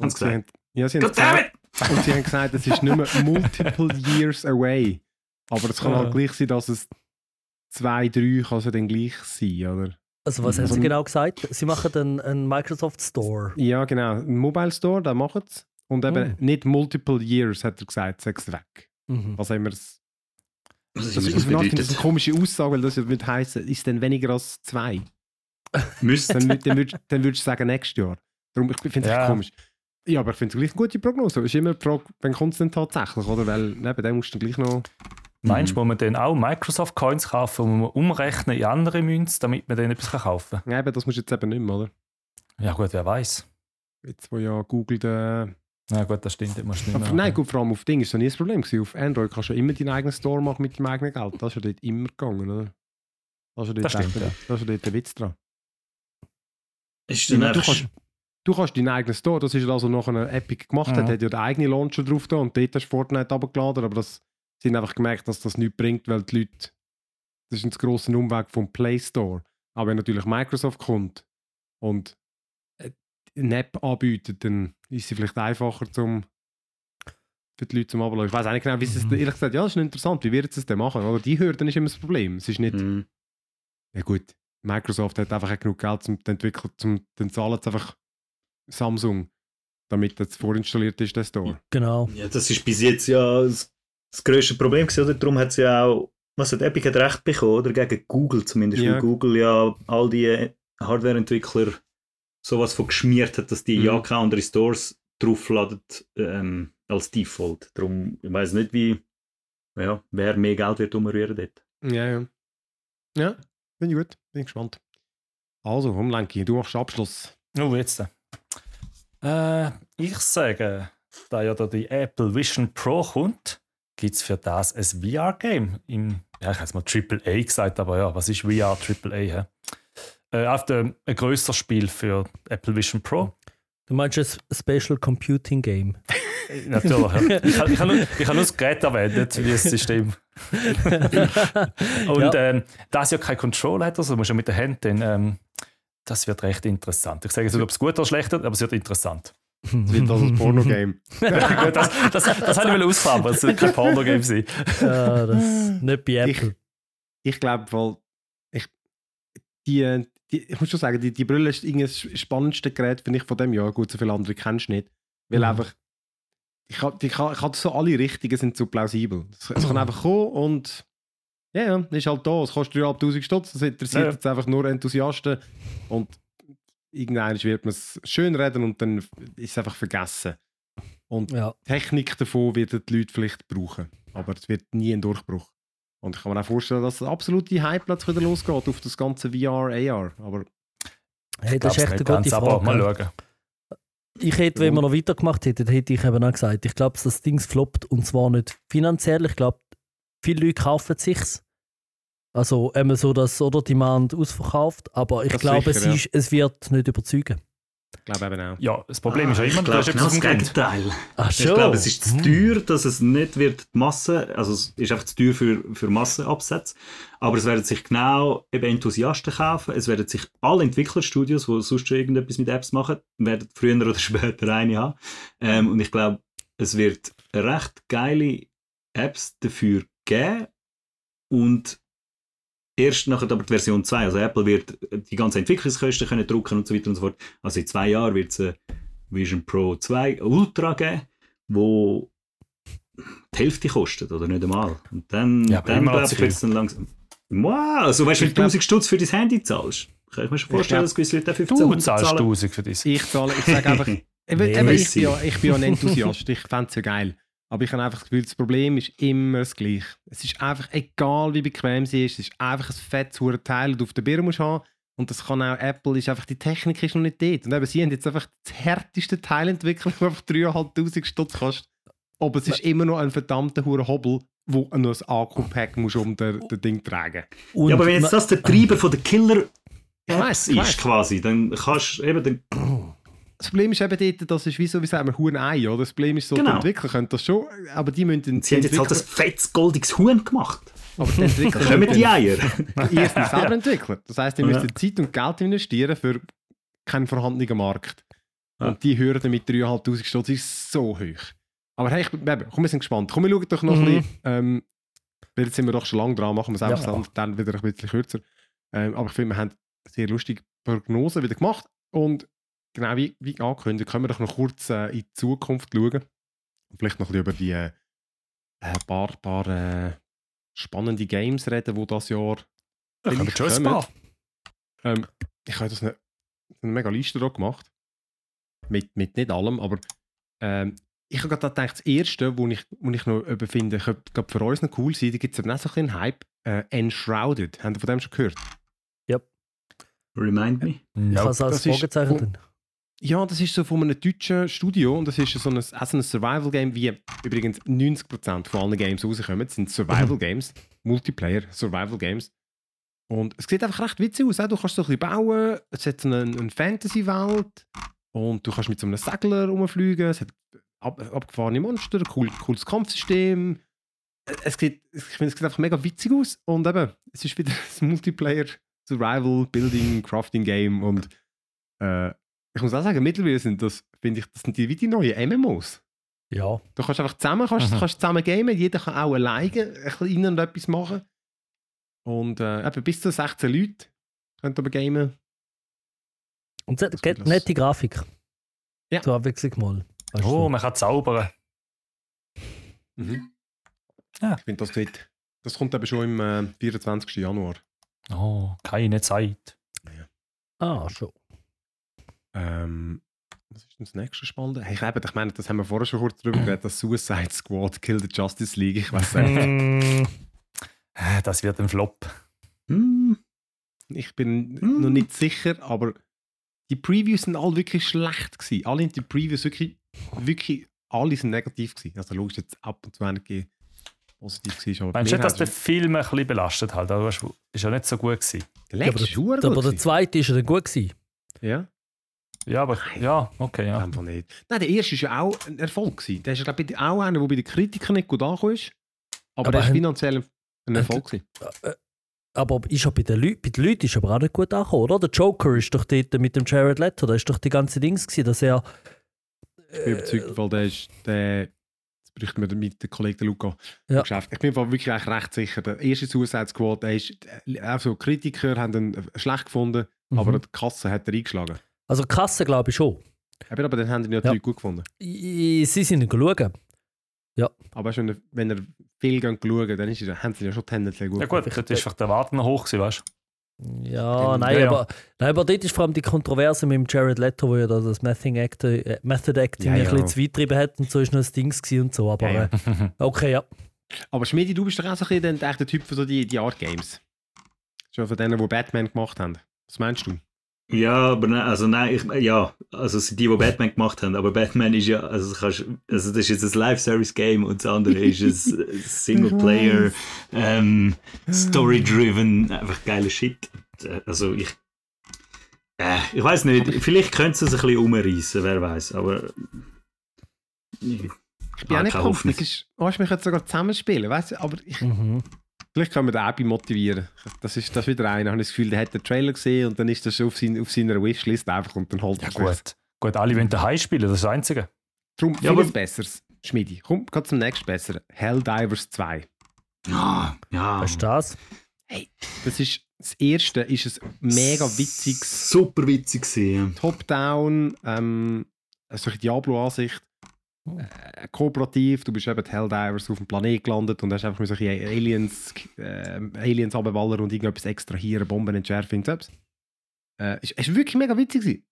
Haben sie gesagt? haben, ja, sie haben gesagt, und sie haben gesagt, es ist nicht mehr multiple years away. Aber es kann Ja. halt gleich sein, dass es zwei, drei kann es ja dann gleich sein, oder? Also was haben Also- sie genau gesagt? Sie machen einen, einen Microsoft Store. Ja, genau. Ein Mobile Store, da machen sie Und eben Mm. nicht multiple years, hat er gesagt, sechs weg. Mhm. Was immer das, Was das, das ist eine komische Aussage, weil das ja würde heißen, ist denn weniger als zwei? Müsste. Dann, dann, würdest, dann würdest du sagen, nächstes Jahr. Darum, ich finde es Ja. echt komisch. Ja, aber ich finde es gleich eine gute Prognose. Es ist immer die Frage, wann kommt es denn tatsächlich, oder? Weil neben dem musst du gleich noch... Meinst Mhm. du, muss man dann auch Microsoft Coins kaufen und man umrechnen in andere Münzen, damit man dann etwas kann kaufen Ja, eben, das musst du jetzt eben nicht mehr, oder? Ja gut, wer weiß. Jetzt, wo ja Google den... Ja gut, das stimmt, das musst du nicht mehr Nein, gut, vor allem auf Ding ist das nie das Problem gewesen. Auf Android kannst du ja immer deinen eigenen Store machen mit deinem eigenen Geld. Das ist ja dort immer gegangen, oder? Das ist ja dort, Das stimmt, echt- ja. das ist ja dort der Witz dran. Ist meine, du, kannst, du kannst deinen eigenen Store, das ist ja das, was nachher Epic gemacht hat, Mhm. hat ja den eigenen Launcher drauf da und dort hast du Fortnite runtergeladen, aber das, sie haben einfach gemerkt, dass das nichts bringt, weil die Leute, das ist ein grosser Umweg vom Play Store. Aber wenn natürlich Microsoft kommt und äh, eine App anbietet, dann ist sie vielleicht einfacher zum für die Leute zum Abladen. Ich weiß nicht genau, wie sie es, Mhm. ehrlich gesagt, ja, das ist interessant, wie wird sie es denn machen? Oder die Hürden ist immer das Problem. Es ist nicht, Mhm. ja gut, Microsoft hat einfach genug Geld zum entwickeln, zum, dann zahlen sie einfach Samsung, damit das vorinstalliert ist, der Store. Genau. Ja, das ist bis jetzt ja das, das grösste Problem gewesen, oder? Darum hat es ja auch, was hat Epic hat recht bekommen, oder? Gegen Google zumindest, Ja. weil Google ja all die Hardwareentwickler sowas von geschmiert hat, dass die Mhm. ja keine anderen Stores draufladen ähm, als Default. Darum, ich weiß nicht, wie, ja, wer mehr Geld wird umrühren dort. Ja, ja. Ja, bin ich gut, bin ich gespannt. Also, Umlenki, du machst Abschluss. Oh, jetzt. Äh, ich sage, da ja da die Apple Vision Pro kommt, gibt es für das ein VR-Game. Ja, ich habe es mal AAA gesagt, aber ja, was ist VR AAA? Hä? Äh, auf dem, ein grösseres Spiel für Apple Vision Pro. Du meinst ein Special Computing Game? Äh, Natürlich. ja. Ich habe ich nur, ich hab nur das Gerät erwähnt, nicht wie das System. Und Ja. ähm, das ja kein Controller hat, also musst ja mit der Hand dann, ähm, das wird recht interessant. Ich sage jetzt nicht, ob es gut oder schlecht wird, aber es wird interessant. Das wird also ein Porno-Game. Ja, das, das, das habe ich ausfahren, aber es wird kein Porno-Game sein. ja, das nicht bei Apple. Ich glaube, weil ich, die, die, ich muss schon sagen, die, die Brille ist das spannendste Gerät, finde ich, von dem Jahr. Gut, so viele andere kennst du nicht. Weil Mhm. einfach, ich habe die, kann- ich kann so alle Richtigen sind so plausibel. Es, es kann einfach kommen und ja, ja, ist halt da. Es kostet 3'500 Stutz, das interessiert Ja. jetzt einfach nur Enthusiasten. Und irgendwann wird man es schön reden und dann ist es einfach vergessen. Und Ja. die Technik davon werden die Leute vielleicht brauchen. Aber es wird nie ein Durchbruch. Und ich kann mir auch vorstellen, dass der absolute Hype plötzlich wieder losgeht auf das ganze VR, AR. Aber Hey, das ist echt eine gute Frage. mal schauen. Ich hätte, wenn wir noch weitergemacht hätten, hätte ich eben auch gesagt, ich glaube, das Ding floppt und zwar nicht finanziell. Ich glaube, viele Leute kaufen sich's. Also so, dass oder Demand ausverkauft, aber ich Das glaube, sicher, es, ist, es wird nicht überzeugen. Ich glaube eben auch. Ja, das Problem ist ja Ah, immer, etwas genau das. Gegenteil. Ach Ich glaube, es ist zu teuer, dass es nicht wird die Masse, also es ist einfach zu teuer für, für Massenabsätze, aber es werden sich genau eben Enthusiasten kaufen, es werden sich alle Entwicklerstudios, die sonst schon irgendetwas mit Apps machen, werden früher oder später eine haben. Ähm, und ich glaube, es wird recht geile Apps dafür geben und erst nachher aber die Version 2, also Apple wird die ganzen Entwicklungskosten können drucken und so weiter und so fort. Also in zwei Jahren wird es eine Vision Pro 2 Ultra geben, wo die Hälfte kostet oder nicht einmal. Und dann, Ja, dann glaube ich, wird es dann langsam. Wow, also weißt du, wie Ich glaub- 1000 Stutz für dein Handy zahlst? Kann ich mir schon vorstellen, glaub, dass gewisse Leute auch Du 1500 zahlst zahlen. 1000 für das. Ich zahle, ich sage einfach, ich, bin ja, ich bin ja ein Enthusiast, ich fände es ja geil. Aber ich habe einfach das Gefühl, das Problem ist immer das gleiche. Es ist einfach egal, wie bequem sie ist, es ist einfach ein fettes hure Teil, das du auf der Birne musst haben. Und das kann auch Apple, ist einfach, die Technik ist noch nicht dort. Und eben, sie haben jetzt einfach das härteste Teil entwickelt, das einfach 3'500 Stutz kostet. Aber es ist immer noch ein verdammter hure Hobel, wo noch ein Akku-Pack musst um das Ding tragen. Und Ja, aber wenn jetzt das der Treiber von der Killer Apps ich ist quasi, dann kannst du eben, dann, Das Problem ist eben dort, das ist wie so, wie sagen wir, Huhn Ei, oder? Das Problem ist so, Genau. die Entwickler können das schon, aber die müssen den sie haben jetzt halt das fettes, goldiges Huhn gemacht. aber die Entwickler kommen die Eier. erstens selber entwickeln. Das heisst, die Ja. müssen Zeit und Geld investieren für keinen vorhandenen Markt. Ja. Und die Hürde mit 3'500 Stutz ist so hoch. Aber hey, ich, eben, komm, wir sind gespannt. Komm, wir schauen doch noch ein Mhm. bisschen, ähm, weil jetzt sind wir doch schon lange dran, machen wir es einfach Ja. dann, dann wieder ein bisschen kürzer. Ähm, aber ich finde, wir haben sehr lustige Prognosen wieder gemacht und genau wie, wie angekündigt, können wir doch noch kurz äh, in die Zukunft schauen und vielleicht noch ein bisschen über die äh, ein paar, paar äh, spannende Games reden, die das Jahr Da kommen vielleicht ähm, ich habe das eine, eine mega Liste gemacht. Mit, mit nicht allem, aber ähm, ich habe gerade gedacht, das erste, wo ich, wo ich noch finde, könnte für uns noch cool sein, da gibt es eben auch so ein bisschen Hype. Äh, Enshrouded. Habt ihr von dem schon gehört? Remind me. ich habe es als Fragezeichen. Ja, das ist so von einem deutschen Studio und das ist so ein, auch so ein Survival-Game, wie übrigens 90% von allen Games rauskommen, sind Survival-Games, Multiplayer, Survival-Games. Und es sieht einfach recht witzig aus. auch. Du kannst so ein bisschen bauen, es hat so eine, eine Fantasy-Welt und du kannst mit so einem Segler rumfliegen, es hat ab, abgefahrene Monster, ein cool, cooles Kampfsystem. Es sieht, ich finde, es sieht einfach mega witzig aus und eben, es ist wieder ein Multiplayer, Survival, Building, Crafting Game und äh, ich muss auch sagen, mittlerweile sind das, finde ich, das sind die wie die neuen MMOs. Ja. Du kannst einfach zusammen, kannst, Mhm. kannst zusammen gamen, jeder kann auch alleine ein bisschen rein und etwas machen. Und äh, eben bis zu 16 Leute können aber gamen. Und es Das hat nette Grafik. Ja. Zur Abwechslung mal. Weißt du, Oh, so. man kann zaubern. Ja. Ich finde, das, sieht- das kommt eben schon im äh, 24. Januar. Oh, keine Zeit. Ah, schon. Ähm, was ist denn das nächste Spannende? Hey, ich, eben, ich meine, das haben wir vorher schon kurz drüber geredet, das Suicide Squad, Kill the Justice League, ich weiß nicht. Mm, Äh, Das wird ein Flop. Hm. Ich bin Hm. noch nicht sicher, aber die Previews sind alle wirklich schlecht gewesen. Alle in die Previews wirklich, wirklich, alle sind negativ gewesen. Also logisch jetzt ab und zu einige positiv gewesen. Aber Meinst du dass der Film ein bisschen belastet hat? Also, ist ja nicht so gut gewesen. der Ja, aber letzte ist verdammt aber gut der zweite ist ja dann gut gewesen. Ja, Ja, aber ja, okay, ja. einfach nicht. Nein, der erste ist ja auch ein Erfolg gewesen. Der ist, glaube ich, auch einer, der bei den Kritikern nicht gut angekommen ist. Aber, Aber der ist haben- finanziell ein Erfolg gewesen. Aber ist bei den Leuten, bei den Leuten ist er aber auch nicht gut angekommen, oder? Der Joker ist doch dort mit dem Jared Leto, da ist doch die ganze Dings gewesen, dass er... Ich bin überzeugt, weil der ist, der, jetzt bräuchten wir mit dem Kollegen Luca Ja. Geschäft. Ich bin mir wirklich recht sicher, der erste Suicide Squad, der ist, äh, auch so Kritiker haben ihn schlecht gefunden, Mhm. aber die Kasse hat er eingeschlagen. Also Kasse glaube ich schon. Aber, aber dann haben ihn ja die Ja. Leute gut gefunden. I- Sie sind ihn schauen. Aber weißt du, wenn er, wenn er viel gehen schauen, dann ist er, haben sie ja schon tendenziell gut Ja gut, das ist vielleicht der Warten noch hoch gewesen, weißt du? Ja, Ja, nein, ja. aber, nein, aber dort ist vor allem die Kontroverse mit dem Jared Leto, wo ja da das Method Acting, äh, Method Acting Ja, ein ja. bisschen zu weit getrieben hat und so ist noch ein Dings gewesen und so. Aber Ja, ja. äh, okay, ja. Aber Schmidi, du bist doch auch so ein bisschen der, der Typ für so die, die Art Games. Schon von denen, die Batman gemacht haben. Was meinst du? Ja, aber nein, also nein, ich, ja, also es sind die, die Batman gemacht haben, aber Batman ist ja, also, kannst, also das ist jetzt ein Live-Service-Game und das andere ist ein Singleplayer, ähm, Story-driven, einfach geiler Shit. Also ich, äh, ich weiß nicht, vielleicht könnte es ein bisschen umreißen, wer weiß, aber ich, ich bin auch nicht das ist, oh, ich mich jetzt sogar zusammenspielen, weißt du, aber ich, mhm. Vielleicht können wir den Abby motivieren. Das ist, das ist wieder einer. Ich habe das Gefühl, der hat den Trailer gesehen und dann ist das auf, sein, auf seiner Wishlist einfach und dann holt er ja, gut. gut, alle wollen daheim spielen, das ist das Einzige. Darum ja, vieles Besseres. Schmidi, komm, geht zum nächsten Besseren. Helldivers 2. Ja, ja. Was ist das? Hey, das ist das erste ist ein mega witziges. Super witzig gesehen. Top-Down, ähm, solche Diablo-Ansicht äh, kooperativ. Du bist eben die Helldivers auf dem Planet gelandet und hast einfach mit solche Aliens, äh, Aliens abwallern und irgendetwas extrahieren, Bomben entschärfen, irgendetwas. Äh, ist, ist wirklich mega witzig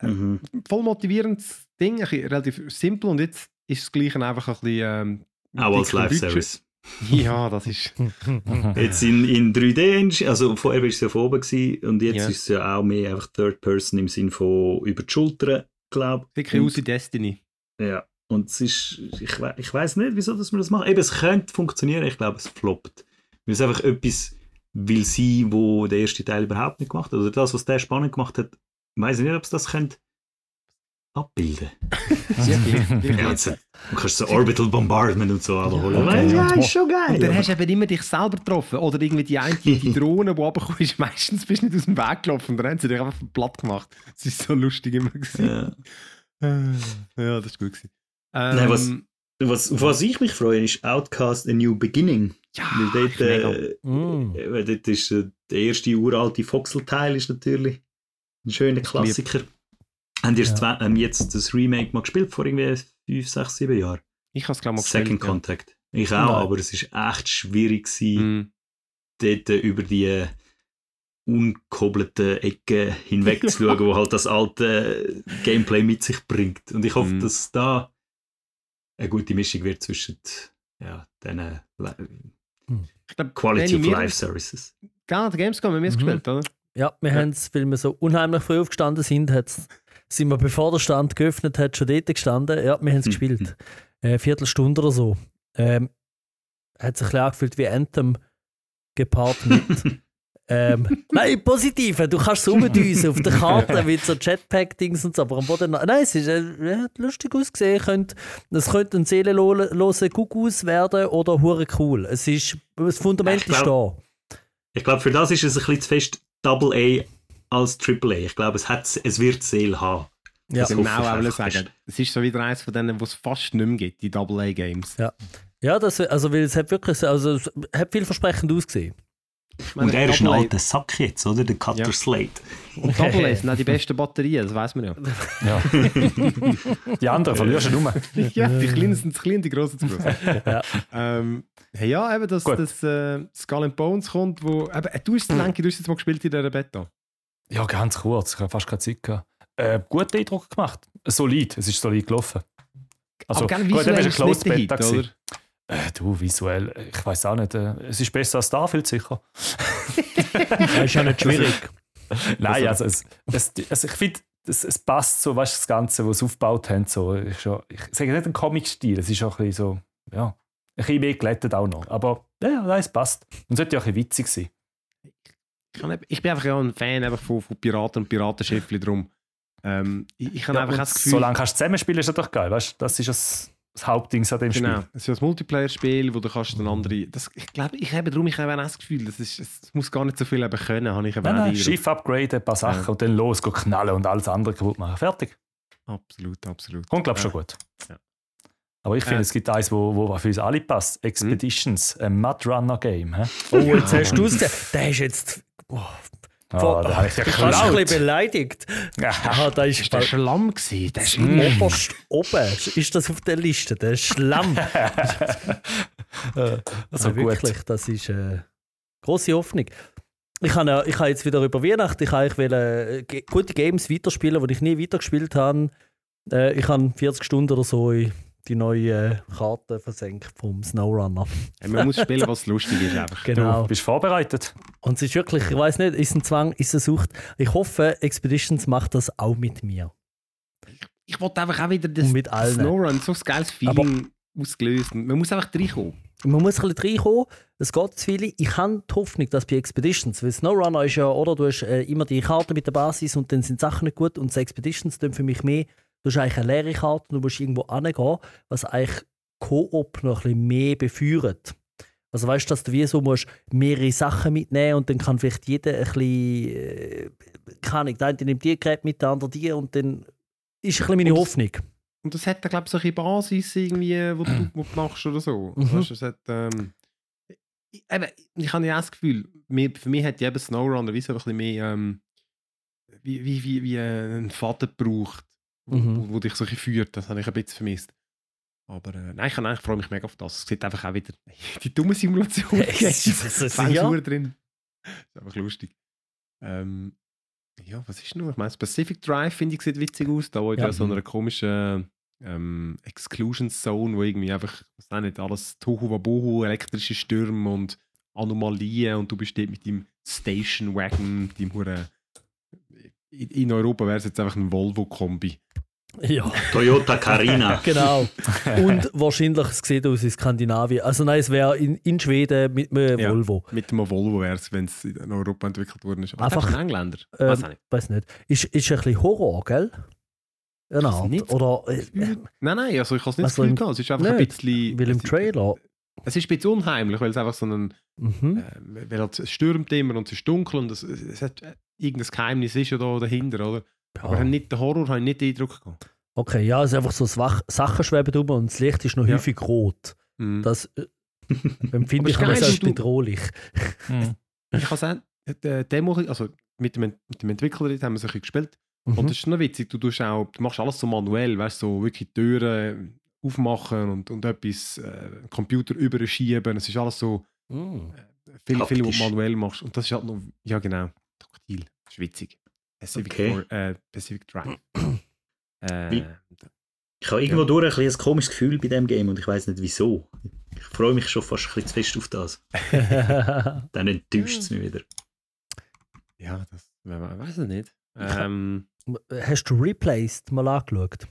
äh, mhm. Voll motivierendes Ding, relativ simpel und jetzt ist das Gleiche einfach ein bisschen. Ähm, Auch als Live-Service. Ja, das ist. jetzt in, in 3D, also vorher war es ja von oben gewesen, und jetzt ja. ist es ja auch mehr einfach Third Person im Sinne von über die Schultern, glaube ich. Wirklich aus wie Destiny. Ja, und es ist, ich, ich weiß nicht, wieso dass wir das machen. Eben, es könnte funktionieren, ich glaube, es floppt. Weil es einfach etwas will sein, wo der erste Teil überhaupt nicht gemacht hat. Oder das, was der spannend gemacht hat, ich weiß nicht, ob es das könnte abbilden. ja, jetzt, du kannst so Orbital Bombardment und so holen. Okay, ja, ist schon geil. Und dann hast du eben immer dich selber getroffen. Oder irgendwie die eine die Drohne, die runtergekommen ist, meistens bist du nicht aus dem Weg gelaufen. Dann haben sie dich einfach platt gemacht. Das ist so lustig immer. Gewesen. Ja. ja, das war gut. Gewesen. Ähm, Nein, was, was, auf was ich mich freue, ist Outcast A New Beginning. Ja, weil dort, äh, mm. weil dort ist äh, der erste uralte Voxel-Teil ist natürlich ein schöner Klassiker. Haben ihr ja. ähm, jetzt das Remake mal gespielt vor irgendwie 5, 6, 7 Jahren? Ich habe es glaube mal gespielt. Second ja. Contact. Ich auch, Nein. aber es ist echt schwierig gewesen, mm. dort äh, über die äh, unkobelten Ecken hinweg zu schauen, wo halt das alte Gameplay mit sich bringt. Und ich hoffe, mm. dass da eine gute Mischung wird zwischen ja, diesen hm. Quality of Life Services. Genau, der Gamescom haben wir es mhm. gespielt, oder? Ja, wir ja. haben es, weil wir so unheimlich früh aufgestanden sind, sind wir, bevor der Stand geöffnet hat, schon dort gestanden. Ja, wir haben es mhm. gespielt. Eine äh, Viertelstunde oder so. Ähm, hat sich ein bisschen angefühlt wie Anthem gepaart mit Ähm, nein, positiv. Du kannst so rumdüsen auf der Karte mit so Jetpack-Dings und so. Aber am Boden. Nein, es ist äh, lustig ausgesehen. Könnt, es könnte ein seelenloser Gugus werden oder hure cool. Es ist das Fundament ist da. Ich glaube, für das ist es ein bisschen zu fest Double A als Triple A. Ich glaube, es, es wird Seele haben. Ja, das genau, auch sagen. Es ist so wieder eins von denen, wo es fast nicht mehr gibt, die Double A Games. Ja, ja das, also, weil es hat wirklich also, es hat vielversprechend ausgesehen. Meine, und er ist ein alter Sack jetzt, oder? Der Cutter ja. Slate. Und Double A sind auch die besten Batterien, das weiß man ja. ja. die anderen verlierst du nur. ja, die kleinen sind zu klein, die großen zu groß. ja. Ähm, hey, ja, eben, dass das äh, Skull and Bones kommt, wo... Eben, äh, du hast es du hast jetzt mal gespielt in dieser Beta. Ja, ganz kurz, ich habe fast keine Zeit gehabt. Äh, guten Eindruck gemacht. Solid, es ist solid gelaufen. Also, Aber gerne visuell ist es Beta Hit, oder? Äh, du, visuell, ich weiß auch nicht. Äh, es ist besser als Starfield sicher. das ist ja nicht schwierig. Nein, also, es, es, also ich finde, es, es, passt so, weißt du, das Ganze, was sie aufgebaut haben. So, ich, schon, ich sage nicht ein Comic-Stil, es ist auch ein bisschen so, ja, ein bisschen mehr glättet auch noch. Aber ja, nein, es passt. Und sollte ja auch ein bisschen witzig sein. Ich bin einfach ja ein Fan einfach von, von Piraten und Piratenschiffen drum. Ähm, ich, ich habe ja, einfach das Gefühl... Solange kannst du zusammenspielen, ist das doch geil, weißt du? Das ist das das Hauptding an dem genau. Spiel. Genau, es ist ein Multiplayer-Spiel, wo du kannst dann andere... Das, ich glaube, ich habe darum ich habe auch das Gefühl, das, ist, es muss gar nicht so viel eben können, habe ich nein, nein, Schiff upgraden, ein paar Sachen ja. und dann los, knallen und alles andere kaputt machen. Fertig. Absolut, absolut. Kommt, glaube ich, ja. schon gut. Ja. Aber ich finde, es gibt eins, wo, wo für uns alle passt. Expeditions, hm? ein Mudrunner-Game. Oh, jetzt hast du es. Der ist jetzt... Oh, Oh, da habe ich ja geklaut. ein bisschen beleidigt. Ja, da ist, ist der Schlamm gewesen. Der ist oberst oben. Ist das auf der Liste? Der Schlamm. also ja, wirklich, das ist eine äh, große Hoffnung. Ich habe, ich habe jetzt wieder über Weihnachten, ich wollte äh, gute Games weiterspielen, die ich nie weitergespielt habe. Äh, ich habe 40 Stunden oder so in die neue Karte versenkt vom SnowRunner. Man muss spielen, was lustig ist einfach. Genau. Du bist vorbereitet. Und es ist wirklich, ich weiß nicht, ist ein Zwang, ist eine Sucht. Ich hoffe, Expeditions macht das auch mit mir. Ich wollte einfach auch wieder das, mit allen. Snowrun, so ein geiles Feeling ausgelöst. Und Man muss einfach reinkommen. Man muss ein bisschen reinkommen, es geht zu viele. Ich habe die Hoffnung, dass bei Expeditions, weil SnowRunner ist ja, oder, du hast äh, immer die Karte mit der Basis und dann sind Sachen nicht gut und Expeditions dann für mich mehr, du hast eigentlich eine leere Karte und du musst irgendwo hingehen, was eigentlich Koop noch ein bisschen mehr befeuert. Also weißt du, dass du wie so musst mehrere Sachen mitnehmen und dann kann vielleicht jeder ein bisschen, äh, keine Ahnung, der eine nimmt die Gerät mit, der andere die und dann ist ein bisschen meine Und- Hoffnung. Und das hat dann, glaube ich, so eine Basis, irgendwie, wo du, wo du machst oder so. Mhm. Weißt, du, es hat, ähm, ich, eben, ich habe ja das Gefühl, für mich hat ja eben Snowrunner wie so ein bisschen mehr ähm, wie, wie, wie, wie äh, einen Faden gebraucht, wo, Mhm. wo, dich so führt. Das habe ich ein bisschen vermisst. Aber äh, nein, ich, kann- ich freue mich mega auf das. Es sieht einfach auch wieder die dumme Simulation. Ja. drin. Das ist einfach lustig. Ähm, ja, was ist noch? Ich meine, Pacific Drive finde ich sieht witzig aus. Da wo Ja. so einer komischen ähm, Exclusion Zone, wo irgendwie einfach, was auch nicht, alles Tohu Wabohu, elektrische Stürme und Anomalien und du bist dort mit dem Station Wagon, dem hure in, Europa wäre es jetzt einfach ein Volvo-Kombi. Ja. Toyota Carina. Genau. Und wahrscheinlich, es sieht aus in Skandinavien. Also nein, es wäre in, in Schweden mit einem Ja. Volvo. Mit einem Volvo wäre es, wenn es in Europa entwickelt worden ist. Aber Einfach, ein Engländer. Ähm, Weiß auch nicht. Weiß nicht. Ist, ist ein bisschen Horror, gell? Nicht. Oder, äh, Nein, nein, also ich habe es nicht Also im-. Es ist einfach ein nicht, bisschen... weil im es- Trailer. Es ist ein bisschen unheimlich, weil es einfach so ein... Mhm. Äh, weil halt, es stürmt immer und es ist dunkel und es, es hat irgendein Geheimnis ist da dahinter, oder? Aber Ja. haben nicht den Horror habe ich nicht den Eindruck gehabt. Okay, ja, es ist einfach so Sachen schweben rum und das Licht ist noch Ja. häufig rot. Mhm. Das äh, empfinde Aber ich als du- bedrohlich. Mhm. Ich habe es die Demo, also mit dem, mit dem Entwickler haben wir es ein bisschen gespielt. Mhm. Und das ist noch witzig, du, tust auch, du machst alles so manuell, weißt so wirklich Türen aufmachen und, und etwas äh, Computer überschieben. Es ist alles so Mhm. viel, viel, was du manuell machst. Und das ist halt noch, ja genau, taktil. Das ist witzig. Pacific, Okay. For- äh, Pacific Drive. äh, Ich habe irgendwo durch ein, bisschen ein komisches Gefühl bei dem Game und ich weiß nicht wieso. Ich freue mich schon fast ein bisschen zu fest auf das. Dann enttäuscht es mich wieder. ja, das weiß ich nicht. Ähm, Hast du Replaced mal angeschaut? das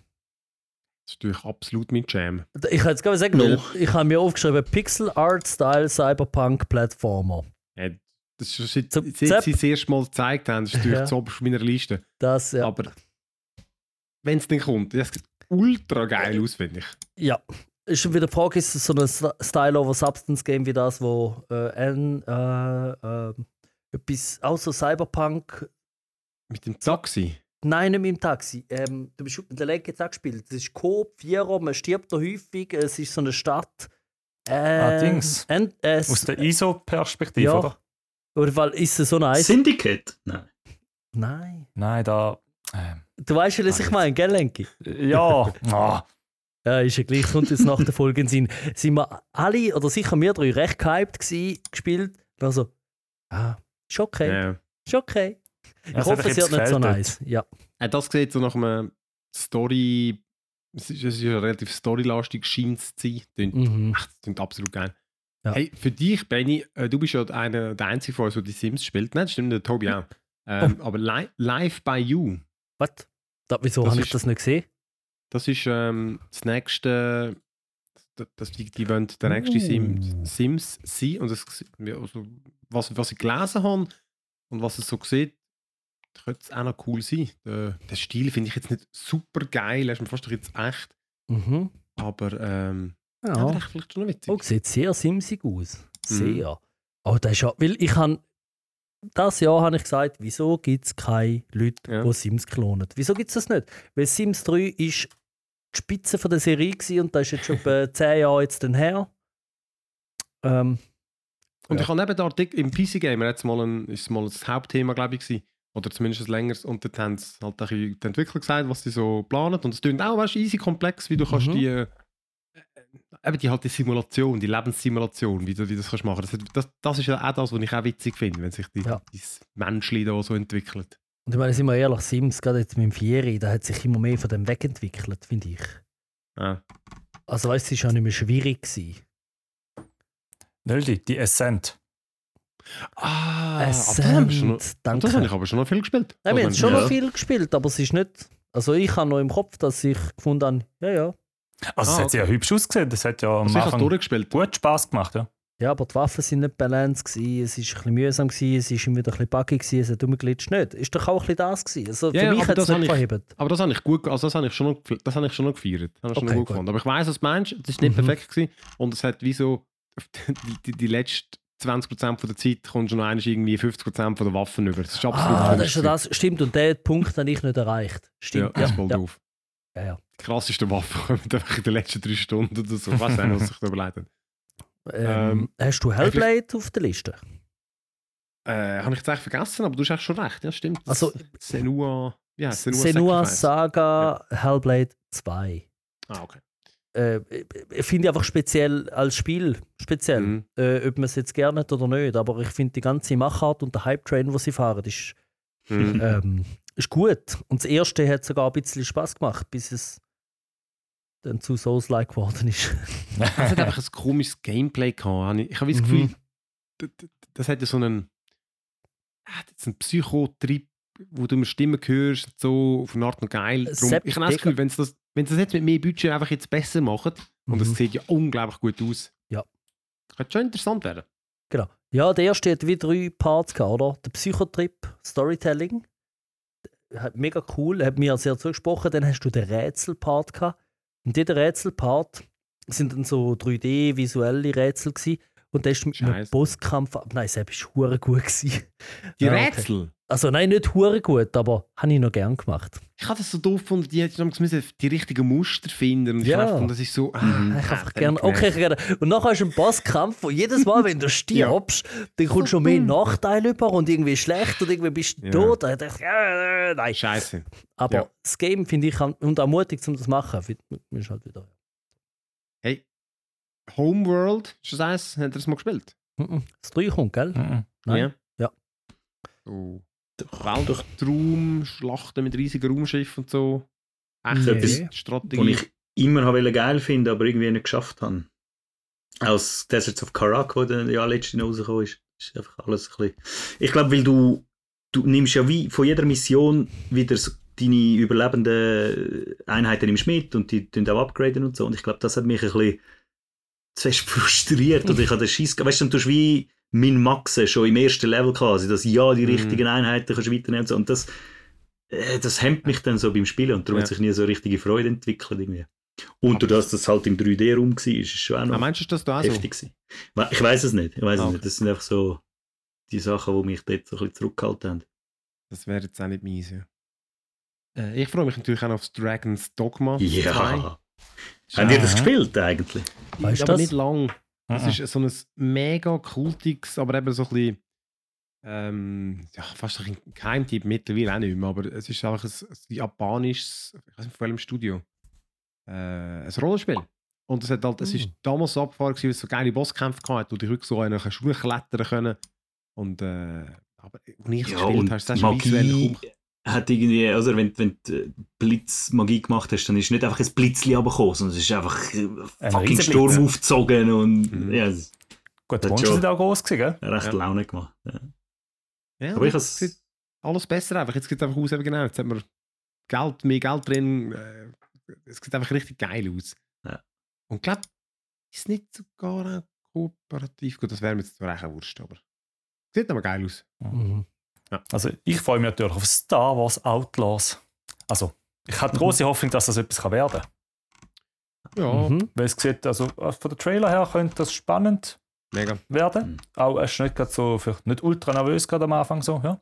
ist natürlich absolut mein Jam. Ich kann jetzt gerade sagen, No. ich habe mir aufgeschrieben Pixel Art Style Cyberpunk Plattformer. Äh, das ist seit, Zum seit sie es erste Mal gezeigt haben, das ist natürlich Ja. zu oberst meiner Liste. Das, ja. Aber wenn es dann kommt, das sieht ultra geil aus, finde ich. ja. Ist schon wieder die Frage, ist es so ein St- Style-over-Substance-Game wie das, wo äh, ein, äh, äh, etwas, auch so Cyberpunk, Mit dem Taxi. nein, nicht mit dem Taxi. Ähm, du bist mit der Lenk jetzt auch gespielt. Es ist Coop, Vierer, man stirbt da häufig, es ist so eine Stadt. Äh, Ah, Dings. And, äh, Aus der ISO-Perspektive, Ja. oder? Oder weil ist es so nice? Syndicate? Nein. Nein. Nein, da. ähm, Du weißt ja, was ich meine, gell, Lenki? ja. Ah, Ja, ist ja gleich, es kommt jetzt nach der Folge in den Sinn. Sind wir alle, oder sicher wir drei, recht gehypt gewesen, gespielt. Also, ah, ist okay, Ja. ist okay. Ich hat hoffe, es wird nicht so nice. Ja. Äh, das sieht so nach einem Story. Es ist, es ist ja relativ storylastig, scheint es zu sein. Klingt, Mhm. echt, das klingt absolut geil. Ja. Hey, für dich, Benny, äh, du bist ja einer, der Einzige von uns, der die Sims spielt. Nein, stimmt, der Tobi auch. Ähm, Aber li Live by You, Was? Wieso habe ich das nicht gesehen? das ist ähm, das nächste. Das, die, die wollen der nächste Oh. Sim, Sims sein. Und das, also, was, was ich gelesen habe und was es so sieht, könnte es auch noch cool sein. Der, der Stil finde ich jetzt nicht super geil, er ist mir fast jetzt echt. Mhm. Aber ähm, ja. der Ja. ist vielleicht schon noch witzig. Oh, sieht sehr simsig aus. Mhm. Sehr. Oh, das ist ja, weil ich habe, das Jahr habe ich gesagt, wieso gibt es keine Leute, Ja. die Sims klonen? Wieso gibt es das nicht? Weil Sims 3 ist die Spitze von der Serie gewesen und das ist jetzt schon etwa 10 Jahre jetzt dann her. Ähm, Und Ja. ich habe neben Artikel im PC Gamer jetzt mal ein, ist mal das Hauptthema, glaube ich, gewesen. Oder zumindest ein längeres. Und dort haben sie halt die Entwickler gesagt, was sie so planen. Und es klingt auch weißt, easy komplex, wie du kannst Mhm. die. Eben die halt die Simulation, die Lebenssimulation, wie du wie du das kannst machen. Das, das, das ist ja auch das, was ich auch witzig finde, wenn sich die, Ja. dieses Menschli da so entwickelt. und ich meine, sind wir ehrlich, Sims, gerade jetzt mit dem Vieri, da hat sich immer mehr von dem wegentwickelt, finde ich. Ja. Also weißt du, es war ja nicht mehr schwierig. Gewesen. Nöldi, die Ascent. Ah, das haben wir schon noch, sind- das danke. habe ich aber schon noch viel gespielt. Nein, wir haben Also, schon Ja. noch viel gespielt, aber es ist nicht. Also ich habe noch im Kopf, dass ich gefunden habe, ja, ja. Also, es Ah, hat sehr hübsch ausgesehen. Das hat ja am Also Anfang durchgespielt. gut Spaß gemacht. Ja. Ja, aber die Waffen sind nicht balanced gewesen, es ist ein bisschen mühsam gewesen, es ist immer wieder ein bisschen buggy gewesen, es hat umgeglitscht nicht. Ist doch auch ein bisschen das gewesen. Also Ja, für ja, mich hat es nicht verhebt. Aber das habe ich gut, also das habe ich schon noch, das habe ich schon noch gefeiert. Das habe ich schon Okay, noch gut gut. gefunden. Aber ich weiß, was du meinst. Es ist nicht Mhm. perfekt gewesen. Und es hat wie so die, die, die letzten 20% von der Zeit kommst du noch einmal irgendwie 50% von der Waffen über. Das ist absolut Ah, das ist ja das. Stimmt, und den Punkt habe ich nicht erreicht. Ja, Stimmt. das ist voll ja, doof. ja, ja. Kommen einfach in den letzten drei Stunden oder so. Ich weiß nicht, was sich da überlegt hat. Ähm, hast du Hellblade auf der Liste? Äh, habe ich jetzt eigentlich vergessen, aber du hast eigentlich schon recht. Ja, stimmt. Also- Senua. Ja, Senua, Senua. Saga Hellblade 2. Ah, okay. Äh, ich finde ich einfach speziell als Spiel speziell. Mhm. Äh, ob man es jetzt gerne hat oder nicht. Aber ich finde die ganze Machart und der Hype-Train, den sie fahren, ist, Mhm. ähm, ist gut. Und das erste hat sogar ein bisschen Spaß gemacht, bis es dann zu Souls-like geworden ist. Es hat einfach ein komisches Gameplay gehabt. Ich habe das Gefühl, Mhm. d- d- das hat ja so einen, ah, das ist ein Psychotrip, wo du immer Stimmen hörst, so auf eine Art noch geil. Drum, Sepp, ich habe das Gefühl, wenn sie das, wenn sie das jetzt mit mehr Budget einfach jetzt besser machen, und es Mhm. sieht ja unglaublich gut aus. Ja. Könnte schon interessant werden. Genau. Ja, der erste hat wie drei Parts gehabt, oder? Der Psychotrip, Storytelling. Hat mega cool, hat mir sehr zugesprochen. Dann hast du den Rätselpart gehabt. Und dieser Rätselpart sind dann so 3D-visuelle Rätsel gewesen. Und der ist mit einem. Bosskampf. Nein, selbst ist hure gut gewesen. Die Ja, okay. Rätsel. Also nein, nicht hure gut, aber habe ich noch gern gemacht. Ich habe das so doof gefunden, die hätten müssen die richtigen Muster finden. Und ich Ja. gefunden, das ist so. Ich ah, einfach hat gern, mich okay, genervt. gerne. Und nachher hast du einen Bosskampf, wo jedes Mal, wenn du stirbst, dann kommst du schon mehr Nachteile über und irgendwie schlecht und irgendwie bist du Ja. tot. Da dachte ich, äh, nein. Scheiße. Aber Ja. das Game finde ich und auch mutig, um das zu machen. Wie- Ist halt wieder. Homeworld, ist das eins? Habt ihr das mal gespielt? Mhm. Das 3 kommt, gell? Mhm. Nein. Ja. So. Weltraum, Schlachten mit riesigen Raumschiffen und so. Echt Nee. etwas Was Strategie. ich immer habe geil finde, aber irgendwie nicht geschafft habe. Aus Deserts of Karak, wo dann ja letztens rausgekommen ist, ist einfach alles ein bisschen... Ich glaube, weil du, du nimmst ja wie von jeder Mission wieder so deine überlebenden Einheiten nimmst mit und die tun auch upgraden und so. Und ich glaube, das hat mich ein bisschen zu fest frustriert. Oder ich habe den Schiss gehabt. Weißt du, dann tust du wie min maxen schon im ersten Level quasi, dass ja die Mhm. richtigen Einheiten kannst du weiternehmen und so. Und das, äh, das hemmt mich dann so beim Spielen und darum Ja. hat sich nie so richtige Freude entwickelt irgendwie. Und durch das, dass das halt im 3D-Raum war, ist es schon auch Ah, noch meinst du, dass du auch so? heftig gewesen. We- Ich weiß es nicht. Ich weiß Ah, es okay. nicht. Das sind einfach so die Sachen, die mich dort so ein bisschen zurückgehalten haben. Das wäre jetzt auch nicht meins. Ja. Äh, ich freue mich natürlich auch auf Dragon's Dogma. Ja. 2. Haben ihr das Ja. gespielt eigentlich? Weißt du aber das? nicht lang. Das Mhm. ist so ein mega kultiges, aber eben so ein bisschen, ähm, ja, fast ein Geheimtipp mittlerweile auch nicht mehr, aber es ist einfach ein, ein japanisches, ich weiß nicht von welchem Studio, äh, ein Rollenspiel. Und es, hat halt, es ist damals so abgefahren, weil es so geile Bosskämpfe hatte, wo du wirklich so einen kannst hochklettern können. Und, äh, aber als ich es gespielt habe, ist das schon visuell kaum hat irgendwie, also wenn, wenn du Blitzmagie gemacht hast, dann ist nicht einfach ein Blitzli runtergekommen, sondern es ist einfach äh, Ein fucking. Sturm aufgezogen und Mhm. ja, es Gut, Das Monster schon. sind auch groß gewesen, gell? recht Ja. Laune gemacht. Ja. Ja, Aber ich es has- sieht alles besser einfach. Jetzt sieht es einfach aus, eben genau. Jetzt hat man Geld, mehr Geld drin. Äh, es sieht einfach richtig geil aus. Ja. Und ich glaube, ist nicht sogar kooperativ. Gut, das wäre mir jetzt auch wurscht, aber sieht aber geil aus. Mhm. Also ich freue mich natürlich auf Star Wars Outlaws. Also ich habe große Hoffnung, dass das etwas kann werden kann. Ja, Mhm. Weil es sieht, also von der Trailer her könnte das spannend mega. werden. Mhm. Auch es ist nicht gerade so, vielleicht nicht ultra nervös gerade am Anfang so. Ja.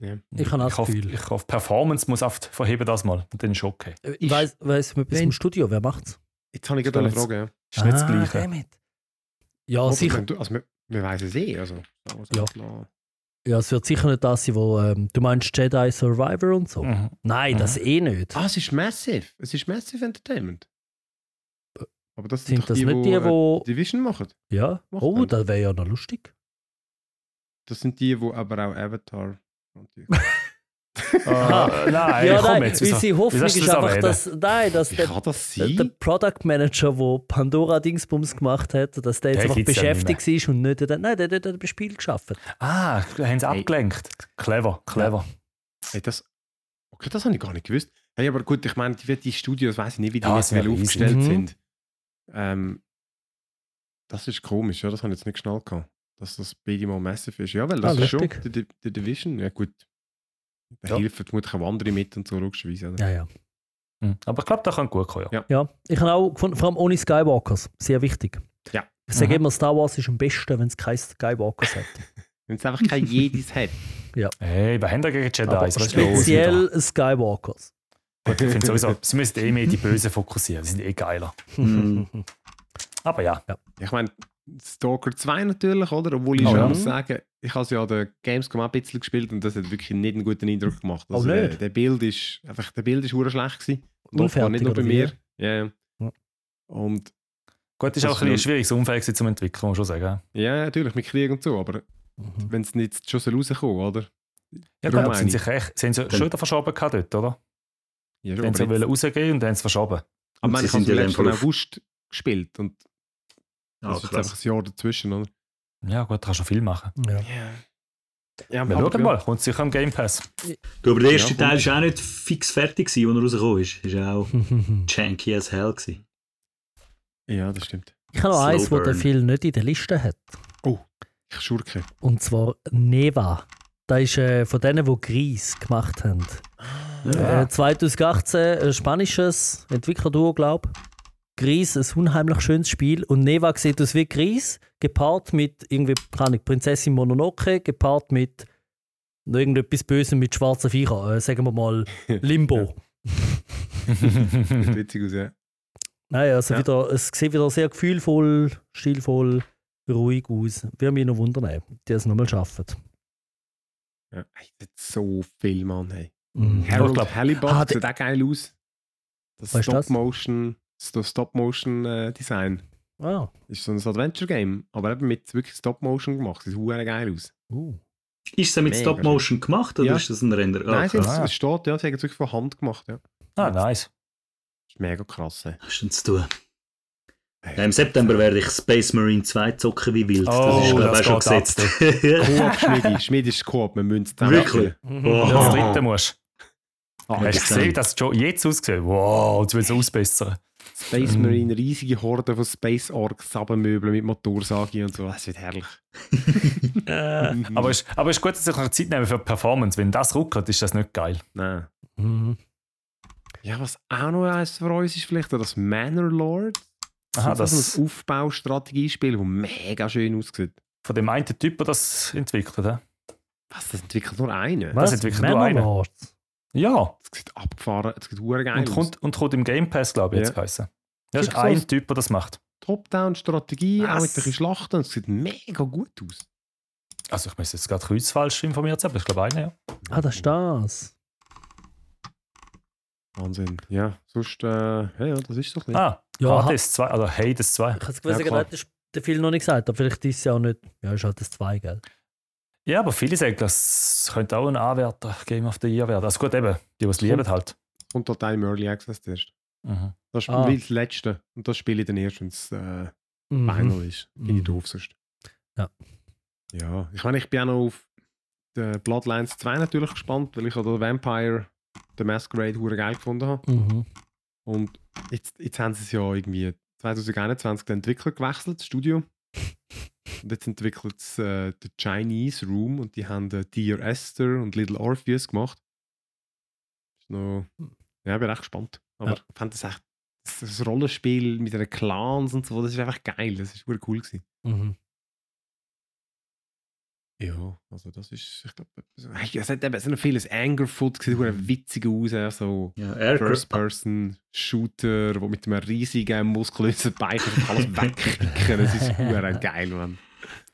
Ja. Ich habe auch ich das hoffe, ich hoffe, Performance muss oft verheben das mal. Und dann ist okay. Ich weiß, weiß mit Wenn- dem Studio, wer macht's? Jetzt habe ich gerade eine Frage. Ja. Ist nicht das Ah, Gleiche. damn it. Ja, Aber sicher. also, wir, wir wissen es eh. Also, also, Ja. klar. Ja, es wird sicher nicht das sein, wo ähm, du meinst Jedi Survivor und so. Mhm. Nein, das eh nicht. Ah, es ist Massive. Es ist Massive Entertainment. Aber das sind, Sind doch das die, nicht wo, die, äh. Division machen. Ja. macht Oh, das wäre ja noch lustig. Das sind die, wo aber auch Avatar. Äh, nein, ja, nein, jetzt. weil sie Hoffnung ist das einfach, dass, nein, dass der, das der? Product Manager, der Pandora Dingsbums gemacht hat, dass der jetzt Der einfach ja beschäftigt war und nicht, nein, der hat ein Spiel geschafft. Ah, haben sie abgelenkt. Clever, clever. Hey, das, okay, das habe ich gar nicht gewusst. Hey, aber gut, ich meine, die, die Studios, weiß ich nicht, wie die Ja, jetzt aufgestellt Mhm. sind. Ähm, das ist komisch, ja, das habe ich jetzt nicht geschnallt gehabt, dass das beide mal massive ist. Ja, weil das Ah, ist schon der, der, der Division, ja gut. Da Ja. helfen vermutlich auch andere mit und so, logischerweise. Oder? Ja, ja. Hm. Aber ich glaube, das kann gut kommen. Ja. Ja. Ja, ich habe auch gefunden, vor allem ohne Skywalkers, sehr wichtig. Ja. Ich sage Mhm. immer, Star Wars ist am besten, wenn es keine Skywalkers hat. Wenn es einfach kein Jedis hat. Hey, wir haben da gegen Jedi. Aber speziell Skywalkers. Gut, ich finde sowieso, sie müssen eh mehr die Bösen fokussieren. Sie sind eh geiler. Hm. Aber ja. Ich meine, Stalker 2 natürlich, oder? Obwohl ich Oh, schon ja. muss sagen, ich habe es ja an der Gamescom auch ein bisschen gespielt und das hat wirklich nicht einen guten Eindruck gemacht. Oh, Also, nicht? der, der Bild ist einfach, der Bild ist hure schlecht gewesen. Und offenbar nicht nur bei mir. wie? Ja. Und Gut, ist auch ein, bisschen ein schwieriges Umfeld zum Entwickeln, muss man schon sagen. ja, natürlich mit Krieg und so, aber Mhm. wenn es nicht schon soll rauskommen, oder? Ja, Darum gut, sind meine sie, echt, sie haben sie schon wieder verschoben gehabt dort, oder? Ja, Sie schon, sie wollen rausgehen und dann haben sie verschoben. aber ich habe dann letzten August gespielt und Ah, das ist jetzt einfach ein Jahr dazwischen, oder? Ja, gut, kannst schon viel machen. Ja. Ja. Ja, Wir aber schauen ja. mal, kommt sicher am Game Pass. Du, aber der erste Ja, Teil war auch nicht fix fertig, als er rausgekommen ist. Ist auch janky as hell. Gewesen. Ja, das stimmt. Ich habe noch Slow eins, wo der. Phil nicht in der Liste hat. Ich schurke. Und zwar Neva. Das ist äh, von denen, die Gris gemacht haben. Ja. Äh, 2018 ein spanisches Entwicklerduo, glaube ich. Gris, ein unheimlich schönes Spiel. Und Neva sieht aus wie Gris, gepaart mit irgendwie, keine Ahnung, Prinzessin Mononoke, gepaart mit noch irgendetwas Bösem mit schwarzen Viechern. Äh, sagen wir mal Limbo. Sieht witzig aus, ja. Nein, also Ja. wieder, es sieht wieder sehr gefühlvoll, stilvoll, ruhig aus. Würde mich noch wundern, die es nochmal schaffen. ja. Das ist so viel, Mann. Hey. Mhm. Harold Hallibutt Ah, sieht auch geil aus. Das? Stop-Motion das Stop-Motion-Design Ah, ist so ein Adventure-Game, aber eben mit wirklich Stop-Motion gemacht. Sieht hure geil aus. uh. Ist es mit Mega Stop Motion gemacht oder Ja. ist das ein Render? Ah, Nein, haben krass. es- es steht, ja, sie haben es wirklich von Hand gemacht. Ja. ah, nice. Das ist mega krass. Hey. Was ist denn zu tun? Ja, Im September werde ich Space Marine 2 zocken wie wild. Oh, das ist glaube das ich auch schon gesetzt. Coop, Schmiedi. Schmiedi ist Coop, wir müssen es zusammen Wirklich? Oh. Das dritte musst Ah, Hast du das gesehen, dass es schon jetzt aussieht? Wow, jetzt will es ausbessern. Space Mm. Marine, riesige Horden von Space Orks, Sabenmöbel mit Motorsage und so. Das wird herrlich. Aber es aber es ist gut, dass ich noch Zeit nehmen für Performance. Wenn das ruckelt, ist das nicht geil. Nein. Mhm. Ja, was auch noch eins für uns ist, vielleicht auch das Manor Lord. Aha, das ist das so ein Aufbaustrategiespiel, das mega schön aussieht. von dem einen Typ, der das entwickelt hat. Was, das entwickelt nur einer? Was? entwickelt nur Manowar? Ja, Das sieht abgefahren, das sieht hure geil und aus. kommt, und kommt im Game Pass, glaube ich, jetzt Ja. geheißen. Das ist ein Typ, der das macht. Top-Down-Strategie, auch mit bisschen Schlachten. Das sieht mega gut aus. Also ich müsste jetzt gerade kreuzfalsch informiert sein, aber ich glaube einer, ja. Ah, das ist das. Wahnsinn. Ja, sonst, äh, ja, ja, das ist so ein bisschen. Ah, Ja, Hades 2, oder Hades 2. Ich habe es gewusst, Ja, der Phil noch nicht gesagt, aber vielleicht ist es ja auch nicht. Ja, ist halt das 2, gell? Ja, aber viele sagen, das könnte auch ein Anwärter Game of the Year werden. Also gut, eben, die, die es lieben halt. Und dort im Early Access zuerst. Mhm. Das ist Ah. das Letzte. Und das spiele ich dann erst, wenn es äh, Mhm. Final ist. Finde ich Mhm. doof sonst. Ja. Ja, ich meine, ich bin auch noch auf die Bloodlines 2 natürlich gespannt, weil ich auch den Vampire, The Masquerade, hure geil gefunden habe. Mhm. Und jetzt, jetzt haben sie es ja irgendwie 2021 den Entwickler gewechselt, das Studio. Und jetzt entwickelt es äh, den Chinese Room und die haben äh, Dear Esther und Little Orpheus gemacht. Ist noch, ja, ich bin echt gespannt. Aber Ja. ich fand das echt, das, das Rollenspiel mit den Clans und so, das ist einfach geil. Das ist wirklich cool gewesen. Mhm. Ja, also das ist, ich glaube, es hat eben so ein vieles Angerfoot, sieht mhm. witzig aus, ja, so Ja, Aircraft. First-Person-Shooter, wo mit einem riesigen, muskulösen Bein alles wegkicken. Das ist geil, Mann.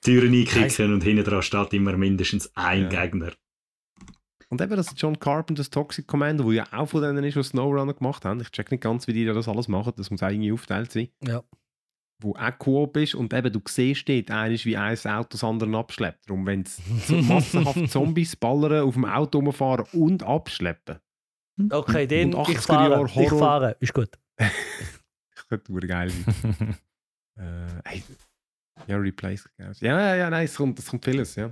Türen einkicken und hinten dran steht immer mindestens ein Ja. Gegner. Und eben das John Carpenter's Toxic Commando, wo ja auch von denen ist, die Snowrunner gemacht haben. Ich check nicht ganz, wie die das alles machen. Das muss auch irgendwie aufteilt sein. Ja. wo auch Koop ist und eben du siehst dort eigentlich, wie ein Auto das andere abschleppt. Darum, wenn es so massenhaft Zombies ballern, auf dem Auto rumfahren und abschleppen. Okay, den Und ich 80er fahre. Ich fahre, ist gut. Das könnte geil sein. äh, hey, ja, Replays. Ja, ja, ja, nein, es kommt, es kommt vieles, ja.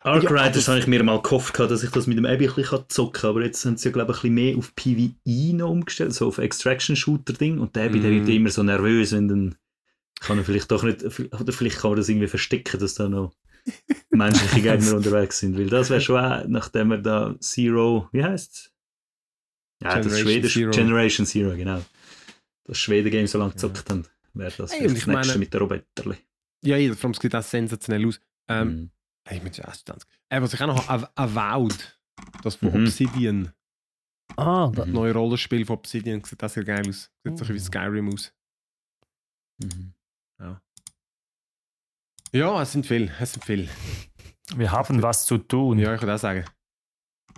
Arc Ja, Riders habe ich mir mal gehofft, gehabt, dass ich das mit dem Abby ein bisschen zocken kann, aber jetzt haben sie ja, glaube ich, ein bisschen mehr auf PvE noch umgestellt, so auf Extraction-Shooter-Ding. Und der Abby, der Mhm. wird immer so nervös, wenn dann kann er vielleicht doch nicht, oder vielleicht kann man das irgendwie verstecken, dass da noch menschliche Gegner unterwegs sind, weil das wäre schon auch, nachdem wir da Zero, wie heißt Ja, das Generation Schwedisch, Zero. Generation Zero, genau. Das Schweden-Game so lange gezockt haben, wäre das Hey, das nächste meine- mit der Roboterli. Ja, ja, es sieht auch sensationell aus. Ähm, Mhm. hey, mit 20. Äh, was ich auch noch habe, Av- Avowed, das von Mhm. Obsidian, Ah, da, das Mhm. neue Rollenspiel von Obsidian, sieht auch sehr geil aus. Sieht so ein bisschen wie Mhm. Skyrim aus. Mhm. Ja, es sind viel, es sind viel. Wir haben was zu tun. Ja, ich würde auch sagen.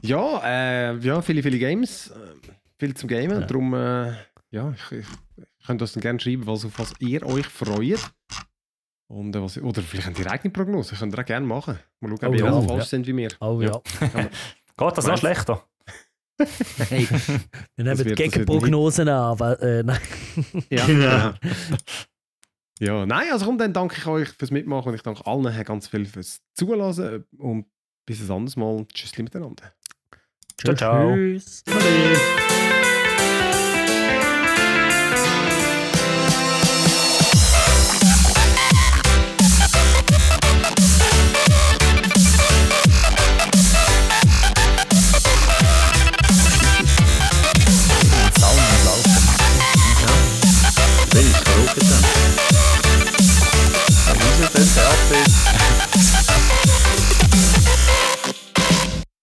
Ja, äh, ja, viele, viele Games, äh, viel zum Gamen. Ja. Darum, äh, ja, ich, ich, ich könnt das dann gerne schreiben, was, auf was ihr euch freut. Und, äh, was, oder vielleicht habt ihr eigene Prognose, könnt ihr auch gerne machen. Mal schauen, ob Oh ihr ja, auch ja. falsch sind wie wir. oh ja. Geht das noch schlechter? Hey, Wir nehmen Gegenprognosen an. Aber, äh, nein. ja, ja. ja, nein, also komm, dann danke ich euch fürs Mitmachen und ich danke allen ganz viel fürs Zulassen und bis ein anderes Mal. Tschüss miteinander. Ciao, ciao. Tschüss. Sound